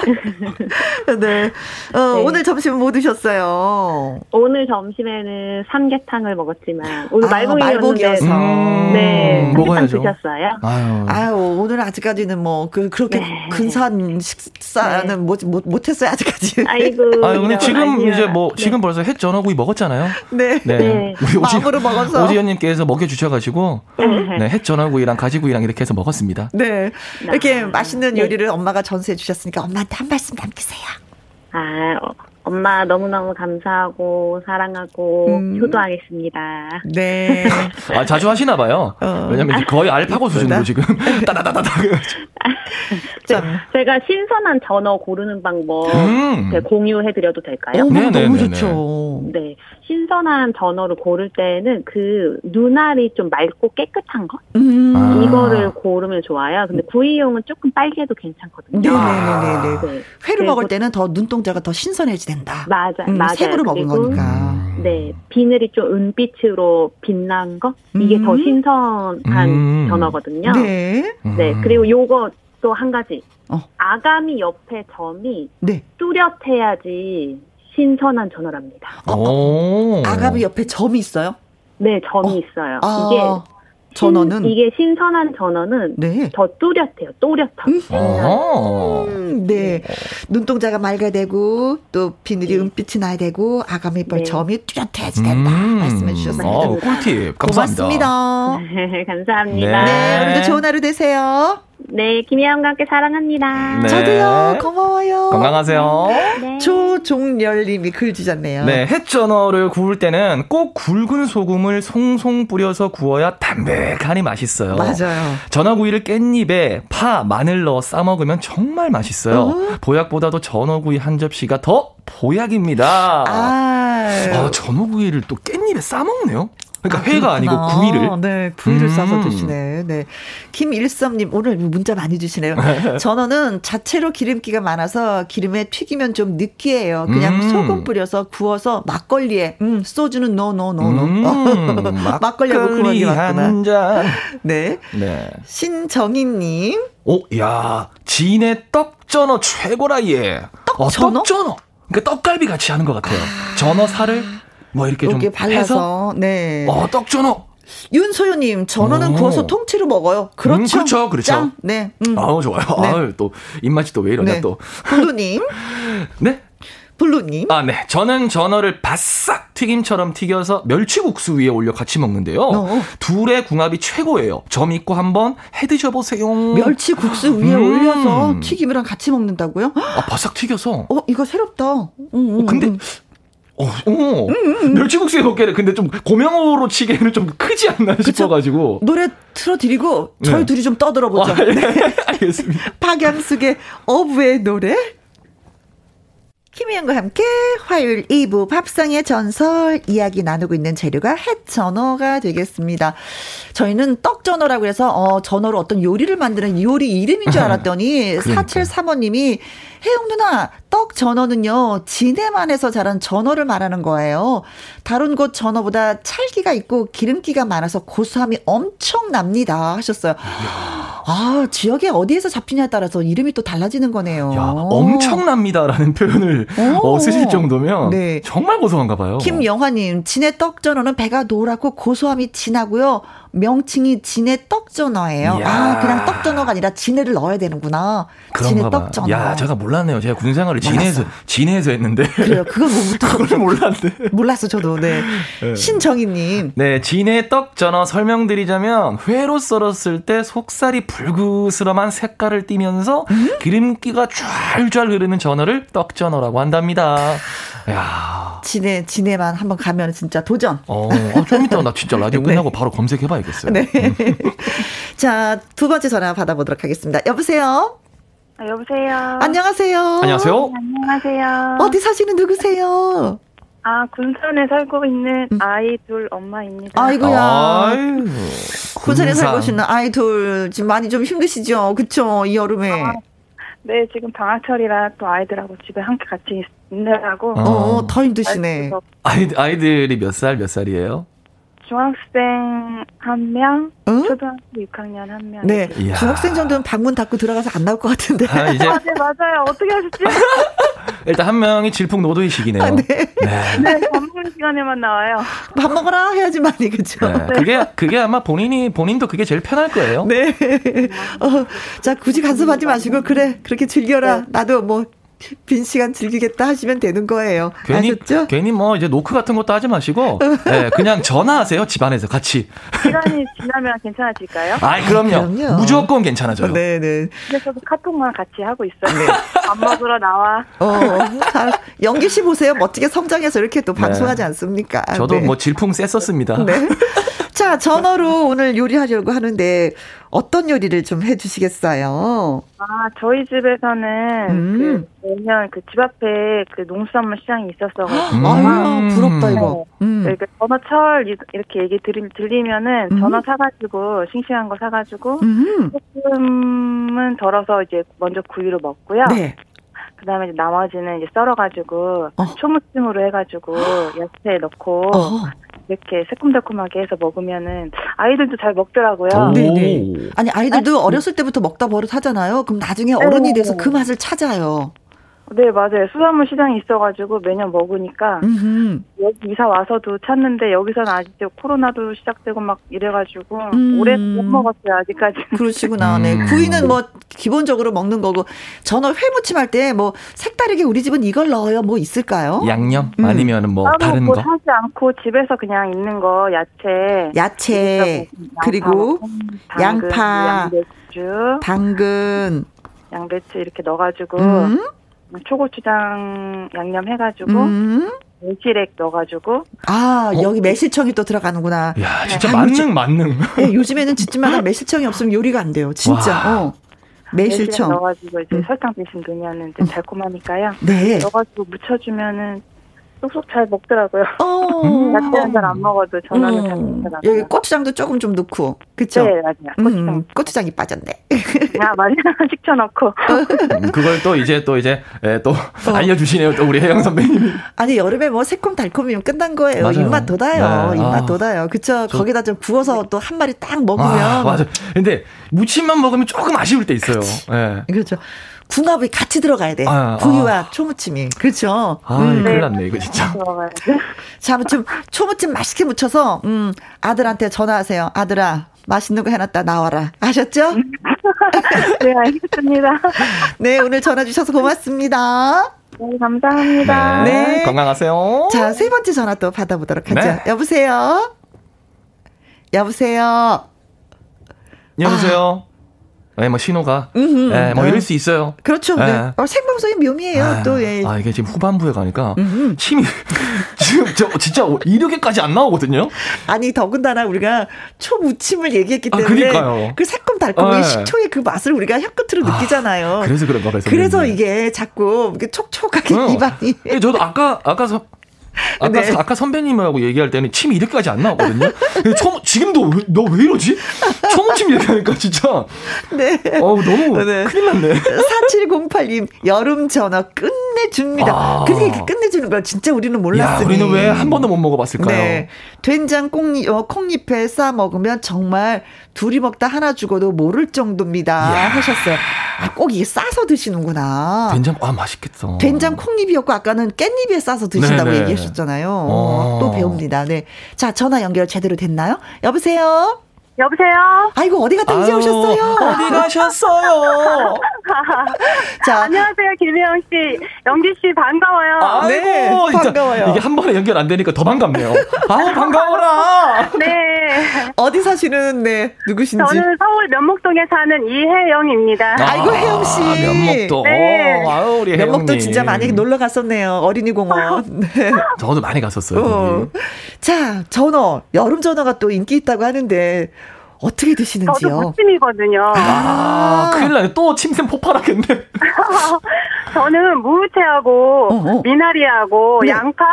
*laughs* 네. 어, 네. 오늘 점심 뭐 드셨어요? 오늘 점심에는 삼계탕을 먹었지만 오늘 아, 말복이었는데 말복이어서. 음, 네, 삼계탕 먹어야죠. 드셨어요? 아유. 아유, 오늘 아직까지는 뭐, 그, 그렇게 네. 근사한 식사는 네. 못, 못, 못했어요, 아직까지. 아이고. 아유, 근데 지금 아니야. 이제 뭐, 네. 지금 벌써 햇 전어구이 먹었잖아요. 네. 네. 네. 우리 오지, 마음으로 먹어서. 오지연님께서 먹여주셔가지고, 네, 햇 전어구이랑 가지구이랑 이렇게 해서 먹었습니다. 네. 이렇게 아, 맛있는 네. 요리를 엄마가 전수해 주셨으니까 엄마 한테 한 말씀 남기세요. 아, 어, 엄마 너무너무 감사하고 사랑하고 음. 효도하겠습니다. 네. *laughs* 아, 자주 하시나 봐요. 어. 왜냐면 거의 알파고 수준으로? 지금, *laughs* 따다다다다. 참. *laughs* 제가 신선한 전어 고르는 방법 음. 네, 공유해 드려도 될까요? 어, 네, 네, 너무 네, 네. 좋죠. 네, 신선한 전어를 고를 때는 그 눈알이 좀 맑고 깨끗한 거 음. 아. 이거를 고르면 좋아요. 근데 구이용은 조금 빨개도 괜찮거든요. 네네네네. 네, 회로 그리고- 먹을 때는 더 눈동자가 더 신선해지 된다. 맞아, 음, 맞아요. 생으로 먹은 거니까. 네, 비늘이 좀 은빛으로 빛난 거 이게 음. 더 신선한 음. 전어거든요. 네. 네, 음. 그리고 요거 또 한 가지. 어. 아가미 옆에 점이 네. 뚜렷해야지 신선한 전어랍니다. 오. 아가미 옆에 점이 있어요? 네, 점이 어. 있어요. 아, 이게 신- 전어는? 이게 신선한 전어는 네. 더 뚜렷해요. 또렷하고. 어. 음, 네. 눈동자가 맑아야 되고, 또 비늘이 네. 은빛이 나야 되고, 아가미 뻘 네. 점이 뚜렷해야지 된다. 말씀해 주셨습니다. 어, 꿀팁. 감사합니다. 고맙습니다. *laughs* 감사합니다. 네. 네, 오늘도 좋은 하루 되세요. 네, 김혜영과 함께 사랑합니다. 네. 저도요, 고마워요. 건강하세요. 네. 조종열님이 글 주셨네요. 네, 햇전어를 구울 때는 꼭 굵은 소금을 송송 뿌려서 구워야 담백하니 맛있어요. 맞아요. 전어구이를 깻잎에 파, 마늘 넣어 싸 먹으면 정말 맛있어요. 보약보다도 전어구이 한 접시가 더 보약입니다. 아, 아, 전어구이를 또 깻잎에 싸 먹네요. 그러니까 아, 회가 아니고 구이를. 네, 구이를 음. 싸서 드시네. 네. 김일섭님, 오늘 문자 많이 주시네요. *laughs* 전어는 자체로 기름기가 많아서 기름에 튀기면 좀 느끼해요. 그냥 음. 소금 뿌려서 구워서 막걸리에, 음, 소주는 no, no, no, no. 음, *laughs* 막걸리하고 구이가 맞구나. *laughs* 네. 네. 신정희님. 오, 야, 진해 떡전어 최고라예. 떡전어? 어, 떡전어. 그러니까 떡갈비 같이 하는 것 같아요. 아. 전어 살을 뭐 이렇게 좀 발라서 해서? 네. 어, 떡전어. 윤소연님, 전어는 오. 구워서 통째로 먹어요. 그렇죠. 음, 그렇죠, 그렇죠. 짱. 네. 음. 아우 좋아요. 네. 아유, 또 입맛이 또 왜 이러냐 네. 또. 블루님. *laughs* 네. 블루님. 아, 네. 저는 전어를 바싹 튀김처럼 튀겨서 멸치국수 위에 올려 같이 먹는데요. 어. 둘의 궁합이 최고예요. 점 있고 한번 해 드셔보세요. 멸치국수 위에 음. 올려서 튀김이랑 같이 먹는다고요? 아, 바싹 튀겨서. 어, 이거 새롭다. 음, 음, 어, 근데 음. 어, 어. 음, 음. 멸치국수에 넣기에는 근데 좀 고명으로 치기에는 좀 크지 않나 그쵸? 싶어가지고. 노래 틀어드리고 저희 네. 둘이 좀 떠들어보죠. 아, 네. 네. 알겠습니다. *laughs* 박양숙의 어부의 노래. 김희영과 함께 화요일 2부 밥상의 전설 이야기 나누고 있는 재료가 햇전어가 되겠습니다. 저희는 떡전어라고 해서 어, 전어로 어떤 요리를 만드는 요리 이름인 줄 *laughs* 알았더니 4735님이 혜영 누나, 떡 전어는요, 진해만에서 자란 전어를 말하는 거예요. 다른 곳 전어보다 찰기가 있고 기름기가 많아서 고소함이 엄청납니다. 하셨어요. 아, 지역에 어디에서 잡히냐에 따라서 이름이 또 달라지는 거네요. 야, 엄청납니다라는 표현을 어, 쓰실 정도면 네. 정말 고소한가 봐요. 김영화님, 진해 떡 전어는 배가 노랗고 고소함이 진하고요. 명칭이 진해 떡전어예요. 이야. 아, 그냥 떡전어가 아니라 진해를 넣어야 되는구나. 진해 떡전어. 야, 제가 몰랐네요. 제가 군 생활을 진해에서 진해에서 했는데. 그래요. 그건 *laughs* 뭐부터 그걸 몰랐는데. 몰랐어, 저도. 네. 네. 신정희 님. 네, 진해 떡전어 설명드리자면 회로 썰었을 때 속살이 불그스름한 색깔을 띠면서 음? 기름기가 쫙쫙 흐르는 전어를 떡전어라고 한답니다. 야. 진해 진해만 한번 가면 진짜 도전. 어, 어좀 이따 나 진짜 라디오 네. 끝나고 바로 검색해 봐 야겠어요. 네. *laughs* 자, 두 번째 전화 받아보도록 하겠습니다. 여보세요. 아, 여보세요. 안녕하세요. 안녕하세요. 네, 안녕하세요. 어디 사시는 누구세요? 아, 군산에 살고 있는 음. 아이 둘 엄마입니다. 아이고야. 군산에 살고 계시는 아이 둘 지금 많이 좀 힘드시죠? 그쵸? 이 여름에. 아, 네, 지금 방학철이라 또 아이들하고 집에 함께 같이 있느라고. 어, 어 더 힘드시네. 아이, 아이들이 몇 살, 몇 살이에요? 중학생 한 명, 응? 초등학교 6학년 한 명. 네, 이야. 중학생 정도는 방문 닫고 들어가서 안 나올 것 같은데. 아, 이제... 아, 네, 맞아요. 어떻게 하셨지? *laughs* 일단 한 명이 질풍노도의 시기네요. 아, 네. 네. 네, 밥 먹는 시간에만 나와요. 밥 먹어라 해야지만이 그죠. 네, 그게 그게 아마 본인이 본인도 그게 제일 편할 거예요. 네. 어, 자 굳이 간섭하지 마시고 그래 그렇게 즐겨라. 네. 나도 뭐 빈 시간 즐기겠다 하시면 되는 거예요. 괜히, 아셨죠? 괜히 뭐 이제 노크 같은 것도 하지 마시고 네, 그냥 전화하세요 집안에서 같이. 시간이 지나면 괜찮아질까요? 아, 그럼요. 아, 그럼요. 무조건 괜찮아져요. 네, 네. 근데 저도 카톡만 같이 하고 있어요. 네. 밥 먹으러 나와. 어, 연기 씨 보세요. 멋지게 성장해서 이렇게 또 네. 방송하지 않습니까? 저도 네. 뭐 질풍 셌었습니다. 네. *laughs* 자, 전화로 오늘 요리하려고 하는데 어떤 요리를 좀 해주시겠어요? 아, 저희 집에서는 음. 그 매년 그 집 앞에 그 농수산물 시장이 있었어가지고. 아유, 부럽다, 이거. 네. 음. 네, 그 전어철 이렇게 얘기 들리, 들리면은 음. 전어 사가지고, 싱싱한 거 사가지고, 음. 조금은 덜어서 이제 먼저 구이로 먹고요. 네. 그 다음에 이제 나머지는 이제 썰어가지고, 어. 초무침으로 해가지고, 야채 넣고, 어. 이렇게 새콤달콤하게 해서 먹으면은 아이들도 잘 먹더라고요. 네네. 아니 아이들도 아, 어렸을 때부터 먹다 버릇하잖아요. 그럼 나중에 어른이 네. 돼서 그 맛을 찾아요. 네, 맞아요. 수산물 시장이 있어가지고 매년 먹으니까 음흠. 여기 이사 와서도 찾는데 여기서는 아직 코로나도 시작되고 막 이래가지고 음. 오래 못 먹었어요 아직까지. 그러시구나. 네, 음. 구이는 뭐 기본적으로 먹는 거고 저는 회무침 할 때 뭐 색다르게 우리 집은 이걸 넣어요. 뭐 있을까요? 양념 음. 아니면 뭐 다른 뭐 거? 사지 않고 집에서 그냥 있는 거 야채. 야채 그리고 양파, 양파 양배추, 당근, 양배추 이렇게 넣어가지고. 음. 초고추장 양념 해가지고 음. 매실액 넣어가지고 아 어? 여기 매실청이 또 들어가는구나. 야 진짜 네. 만능 만능. 네, *laughs* 요즘에는 집집마다 매실청이 없으면 요리가 안 돼요. 진짜. 어. 매실청 넣어가지고 이제 음. 설탕 대신 넣으면은 좀 달콤하니까요. 네. 넣어가지고 묻혀주면은 쏙쏙 잘 먹더라고요. 어. *laughs* 야채는 잘 안 먹어도 전화는 음. 잘 먹더라고요. 여기 고추장도 조금 좀 넣고, 그쵸? 네, 맞아요. 음, 고추장. 음, 고추장이 빠졌네. 아, 맞아요. 식초 넣고. 음, 그걸 또 이제 또 이제 예, 또 어. 알려주시네요. 또 우리 혜영 선배님이. 아니, 여름에 뭐 새콤 달콤이면 끝난 거예요. 맞아요. 입맛 돋아요. 네. 입맛 아. 돋아요. 그쵸? 저... 거기다 좀 구워서 또 한 마리 딱 먹으면. 아, 맞아. 근데 무침만 먹으면 조금 아쉬울 때 있어요. 예. 네. 그렇죠. 궁합이 같이 들어가야 돼. 아, 구이와 아. 초무침이. 그렇죠. 아, 음. 큰일 났네, 이거 진짜. *laughs* 자, 아무튼 초무침 맛있게 무쳐서, 음, 아들한테 전화하세요. 아들아, 맛있는 거 해놨다 나와라. 아셨죠? *laughs* 네, 알겠습니다. *laughs* 네, 오늘 전화 주셔서 고맙습니다. 네, 감사합니다. 네. 네. 건강하세요. 자, 세 번째 전화 또 받아보도록 하죠. 네. 여보세요? 여보세요? 여보세요? 아. 네, 뭐 신호가, 음흠, 네, 뭐 네. 이럴 수 있어요. 그렇죠. 네. 네. 어, 생방송의 묘미예요. 아, 또 예. 아 이게 지금 후반부에 가니까 음흠. 침이 *laughs* 지금 저 진짜 이렇게까지 안 나오거든요. 아니 더군다나 우리가 초무침을 얘기했기 아, 때문에 아, 그 새콤 달콤한 네. 식초의 그 맛을 우리가 혀 끝으로 아, 느끼잖아요. 그래서 그런가 봐요. 그래서 이게 자꾸 촉촉하게 어. 입안이. 예, 저도 아까 아까 아까, 네. 아까 선배님하고 얘기할 때는 침이 이렇게까지 안 나오거든요. 처음, 지금도 너 왜 이러지? 초무침 얘기하니까 진짜. 네. 어 너무 네. 큰일 났네. 4708님, 여름 전어 끝내줍니다. 아. 그게 끝내주는 걸 진짜 우리는 몰랐어요. 우리는 왜 한 번도 못 먹어봤을까요? 네. 된장 콩잎, 어, 콩잎에 싸 먹으면 정말 둘이 먹다 하나 죽어도 모를 정도입니다. 야. 하셨어요. 아, 꼭 이게 싸서 드시는구나. 된장, 아, 맛있겠어. 된장 콩잎이었고, 아까는 깻잎에 싸서 드신다고 네네. 얘 기하셨잖아요. 어. 또 배웁니다. 네. 자, 전화 연결 제대로 됐나요? 여보세요? 여보세요? 아이고, 어디 갔다 이제 오셨어요? 어디 가셨어요? 자. *laughs* 안녕하세요, 김혜영 씨. 영기 씨, 반가워요. 아이고, 네, 반가워요. 이게 한 번에 연결 안 되니까 더 반갑네요. 아 반가워라. 네. 어디 사시는, 네, 누구신지? 저는 서울 면목동에 사는 이혜영입니다. 아, 이고 혜영 씨. 면목동. 네. 오, 아유, 우리 면목동 진짜 많이 놀러 갔었네요. 어린이 공원. *laughs* 네. 저도 많이 갔었어요. 어. 자, 전어. 여름 전어가 또 인기 있다고 하는데, 어떻게 드시는지요? 저도 무침이거든요. 아, 큰일 나네. 또 침샘 폭발하겠네. *laughs* 저는 무채하고 어, 어. 미나리하고 네. 양파,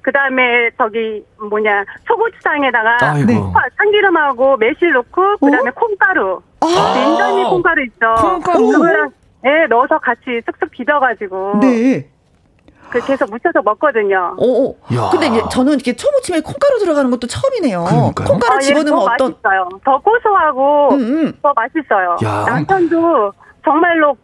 그 다음에 저기 뭐냐 소고추장에다가 네. 참기름하고 매실 넣고 그 다음에 어? 콩가루, 아~ 인절미 콩가루 있죠. 콩가루. 그거랑 네, 넣어서 같이 쓱쓱 비벼가지고. 네. 그렇게 해서 묻혀서 먹거든요. 오, 어, 어. 근데 이제 저는 이렇게 초무침에 콩가루 들어가는 것도 처음이네요. 그러니까요? 콩가루 아, 예, 집어넣으면 예, 어떤? 맛있어요. 더 고소하고 음, 음. 더 맛있어요. 야. 남편도 정말로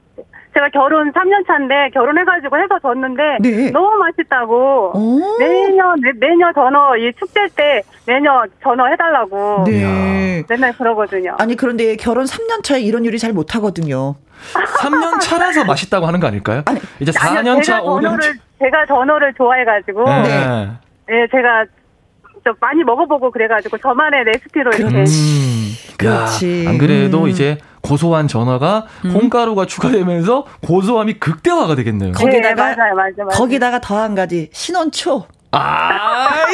제가 결혼 3년 차인데 결혼해가지고 해서 줬는데 네. 너무 맛있다고 오. 매년 매, 년 전어 이 축제 때 매년 전어 해달라고 네. 맨날 그러거든요. 아니 그런데 결혼 3년 차에 이런 요리 잘 못하거든요. 3년 차라서 맛있다고 하는 거 아닐까요? 아니, 이제 4년 차, 5년 차. 제가 전어를 좋아해가지고 네. 네, 제가 좀 많이 먹어보고 그래가지고 저만의 레시피로 이렇게. 음, 그렇지. 야, 안 그래도 음. 이제 고소한 전어가 음. 콩가루가 추가되면서 고소함이 극대화가 되겠네요. 거기다가 네, 맞아요, 맞아요, 맞아요. 거기다가 더 한 가지 신원초. 아, *laughs*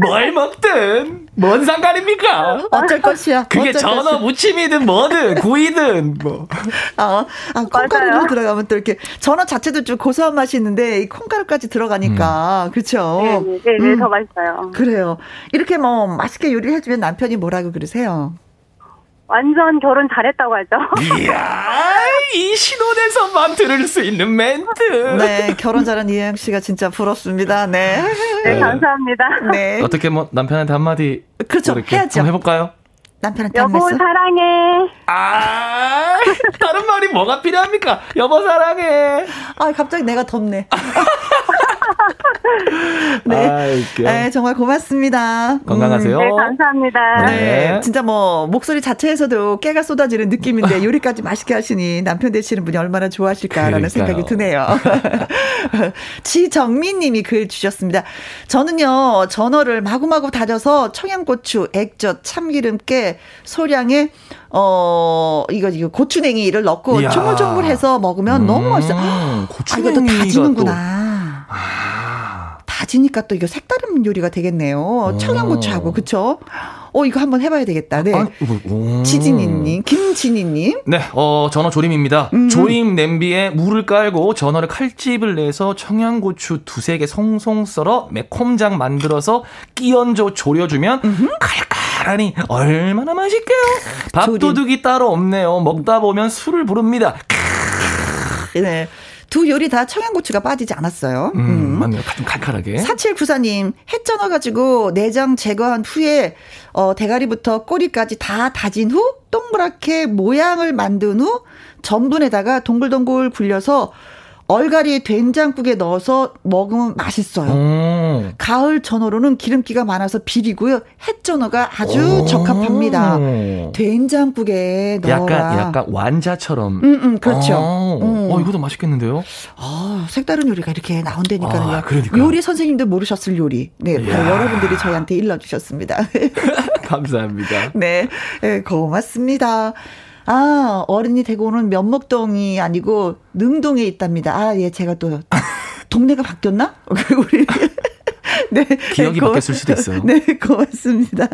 뭘 먹든 뭔 상관입니까? 어쩔 것이야. 그게 전어 것이야. 무침이든 뭐든 구이든 뭐. 아, 아 콩가루로 들어가면 또 이렇게 전어 자체도 좀 고소한 맛이 있는데 이 콩가루까지 들어가니까 음. 그렇죠. 네, 네, 네, 네 음. 더 맛있어요. 그래요. 이렇게 뭐 맛있게 요리를 해주면 남편이 뭐라고 그러세요? 완전 결혼 잘했다고 하죠. 이야, *laughs* 이 신혼에서만 들을 수 있는 멘트. 네, 결혼 잘한 이혜영 씨가 진짜 부럽습니다. 네. 네, 감사합니다. 네. 어떻게 뭐 남편한테 한마디. 그렇죠. 해야죠. 한번 해볼까요? 남편한테 여보 한말씀 사랑해. 아, 다른 말이 뭐가 필요합니까? 여보 사랑해. 아, 갑자기 내가 덥네. *laughs* 네. 아, 네, 정말 고맙습니다. 건강하세요. 음, 네, 감사합니다. 네. 네. 진짜 뭐, 목소리 자체에서도 깨가 쏟아지는 느낌인데, *laughs* 요리까지 맛있게 하시니 남편 되시는 분이 얼마나 좋아하실까라는 그러니까요. 생각이 드네요. *laughs* 지정민 님이 글 주셨습니다. 저는요, 전어를 마구마구 다져서 청양고추, 액젓, 참기름, 깨, 소량의 어, 이거, 이거 고추냉이를 넣고 조물조물해서 먹으면 음, 너무 맛있어요. 아, 이것도 다지는구나. 또. 아. 다지니까 또 이거 색다른 요리가 되겠네요. 어. 청양고추하고, 그쵸? 어, 이거 한번 해봐야 되겠다. 네. 아, 뭐, 지진이님, 김진희님. 네, 어, 전어 조림입니다. 음. 조림 냄비에 물을 깔고 전어를 칼집을 내서 청양고추 두세 개 송송 썰어 매콤장 만들어서 끼얹어 졸여주면 음흠. 칼 칼하니 얼마나 맛있게요. 밥도둑이 따로 없네요. 먹다 보면 술을 부릅니다. 네. 두 요리 다 청양고추가 빠지지 않았어요. 음, 음. 맞네요. 좀 칼칼하게. 4794님, 해 쪄놔가지고 내장 제거한 후에, 어, 대가리부터 꼬리까지 다 다진 후, 동그랗게 모양을 만든 후, 전분에다가 동글동글 굴려서 얼갈이 된장국에 넣어서 먹으면 맛있어요. 오. 가을 전어로는 기름기가 많아서 비리고요. 햇전어가 아주 오. 적합합니다. 된장국에 넣어 약간 약간 완자처럼. 음, 음 그렇죠. 음. 어, 이것도 맛있겠는데요? 아, 색다른 요리가 이렇게 나온다니까요. 아, 그러니까. 요리 선생님도 모르셨을 요리. 네, 여러분들이 저희한테 일러 주셨습니다. *laughs* 감사합니다. 네, 네, 고맙습니다. 아, 어른이 되고 오는 면목동이 아니고 능동에 있답니다. 아, 예, 제가 또 동네가 바뀌었나? *laughs* 우리 *laughs* 네. 기억이 고, 바뀌었을 수도 있어요. 네, 고맙습니다.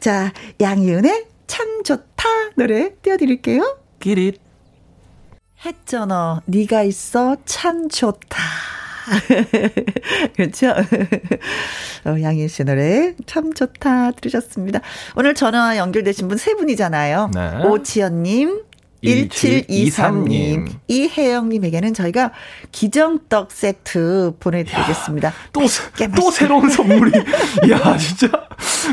자, 양희은의 참 좋다 노래 띄워드릴게요. 끼릿. 했잖아. 네가 있어 참 좋다. *laughs* 그렇죠? *laughs* 어, 양희 씨 노래 참 좋다 들으셨습니다. 오늘 전화 연결되신 분 세 분이잖아요. 네. 오지연님, 1723님, 이혜영님에게는 저희가 기정떡 세트 보내드리겠습니다. 야, 또, 또 새로운 *laughs* 선물이, 야, 진짜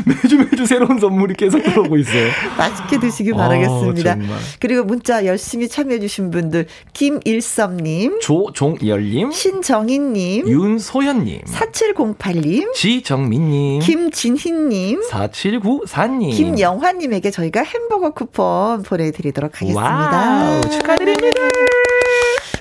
매주 매주 새로운 선물이 계속 들어오고 있어요. 맛있게 드시길 바라겠습니다. 어, 그리고 문자 열심히 참여해주신 분들, 김일섭님, 조종열님, 신정인님, 윤소연님, 4708님, 지정민님, 김진희님, 4794님, 김영화님에게 저희가 햄버거 쿠폰 보내드리도록 하겠습니다. 와우, 축하드립니다.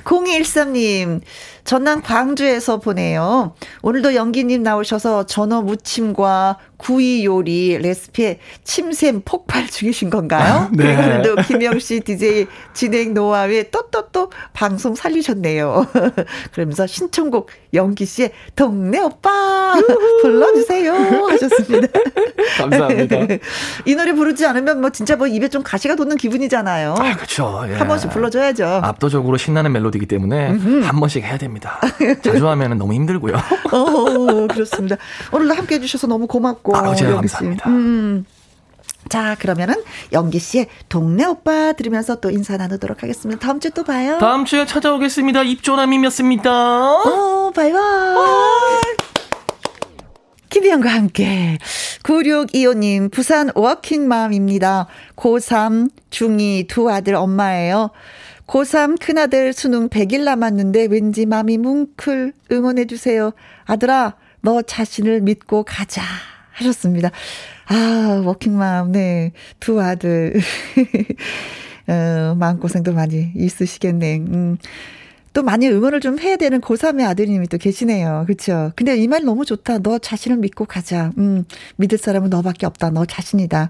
0213님, 전남 광주에서 보내요. 오늘도 연기님 나오셔서 전어 무침과 구이 요리 레시피에 침샘 폭발 *laughs* 중이신 건가요? 아, 네. 오늘도 김영씨 DJ 진행 노하우에 또또또 방송 살리셨네요. *laughs* 그러면서 신청곡 연기 씨의 동네 오빠 불러주세요 하셨습니다. *laughs* 감사합니다. 이 노래 부르지 않으면 뭐 진짜 뭐 입에 좀 가시가 돋는 기분이잖아요. 아, 그렇죠. 예. 한 번씩 불러줘야죠. 압도적으로 신나는 멜로디이기 때문에 음흠. 한 번씩 해야 됩니다. 자주 하면 너무 힘들고요. *laughs* 어, 그렇습니다. 오늘도 함께 해주셔서 너무 고맙고. 아, 제가 감사합니다. 음. 자, 그러면은 영기 씨의 동네 오빠 들으면서 또 인사 나누도록 하겠습니다. 다음 주에 또 봐요. 다음 주에 찾아오겠습니다. 입조남이었습니다. 어, 바이바이. 김희영과 함께 9625님 부산 워킹맘입니다. 고3 중2 두 아들 엄마예요. 고3 큰아들 수능 100일 남았는데 왠지 마음이 뭉클 응원해주세요. 아들아, 너 자신을 믿고 가자. 하셨습니다. 아, 워킹맘, 네. 두 아들. *laughs* 어, 마음고생도 많이 있으시겠네. 음. 또 많이 응원을 좀 해야 되는 고3의 아드님이 또 계시네요. 그렇죠? 근데 이 말 너무 좋다. 너 자신을 믿고 가자. 음, 믿을 사람은 너밖에 없다. 너 자신이다.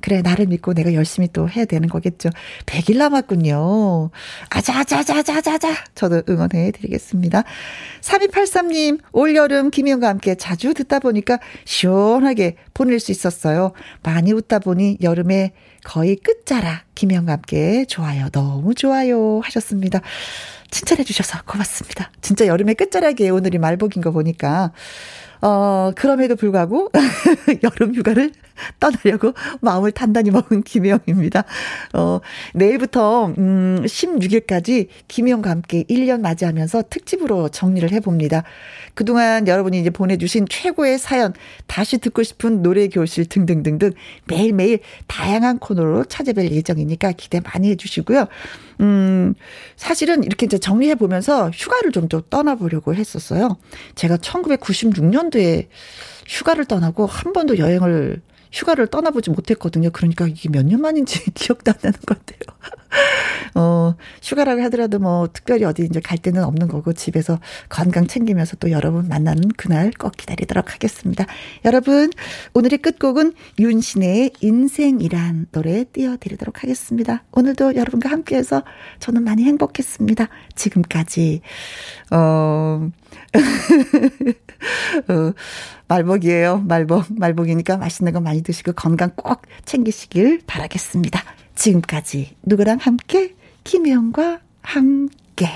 그래, 나를 믿고 내가 열심히 또 해야 되는 거겠죠. 100일 남았군요. 아자아자아자아자아자. 저도 응원해 드리겠습니다. 3283님, 올여름 김희영과 함께 자주 듣다 보니까 시원하게 보낼 수 있었어요. 많이 웃다 보니 여름에 거의 끝자락 김희영과 함께 좋아요. 너무 좋아요. 하셨습니다. 칭찬해 주셔서 고맙습니다. 진짜 여름의 끝자락에 오늘이 말복인 거 보니까 어, 그럼에도 불구하고 *laughs* 여름 휴가를 떠나려고 마음을 단단히 먹은 김혜영입니다. 어, 내일부터 음 16일까지 김혜영과 함께 1년 맞이하면서 특집으로 정리를 해 봅니다. 그동안 여러분이 이제 보내 주신 최고의 사연, 다시 듣고 싶은 노래 교실 등등등등 매일매일 다양한 코너로 찾아뵐 예정이니까 기대 많이 해 주시고요. 음, 사실은 이렇게 이제 정리해 보면서 휴가를 좀또 떠나보려고 했었어요. 제가 1996년도에 휴가를 떠나고 한 번도 여행을 휴가를 떠나보지 못했거든요. 그러니까 이게 몇 년 만인지 *laughs* 기억도 안 나는 것 같아요. *laughs* 어, 휴가라고 하더라도 뭐 특별히 어디 이제 갈 데는 없는 거고 집에서 건강 챙기면서 또 여러분 만나는 그날 꼭 기다리도록 하겠습니다. 여러분, 오늘의 끝곡은 윤신의 인생이란 노래 띄워드리도록 하겠습니다. 오늘도 여러분과 함께해서 저는 많이 행복했습니다. 지금까지, 어, *laughs* 어, 말복이에요. 말복. 말복이니까 맛있는 거 많이 드시고 건강 꼭 챙기시길 바라겠습니다. 지금까지 누구랑 함께 김혜영과 함께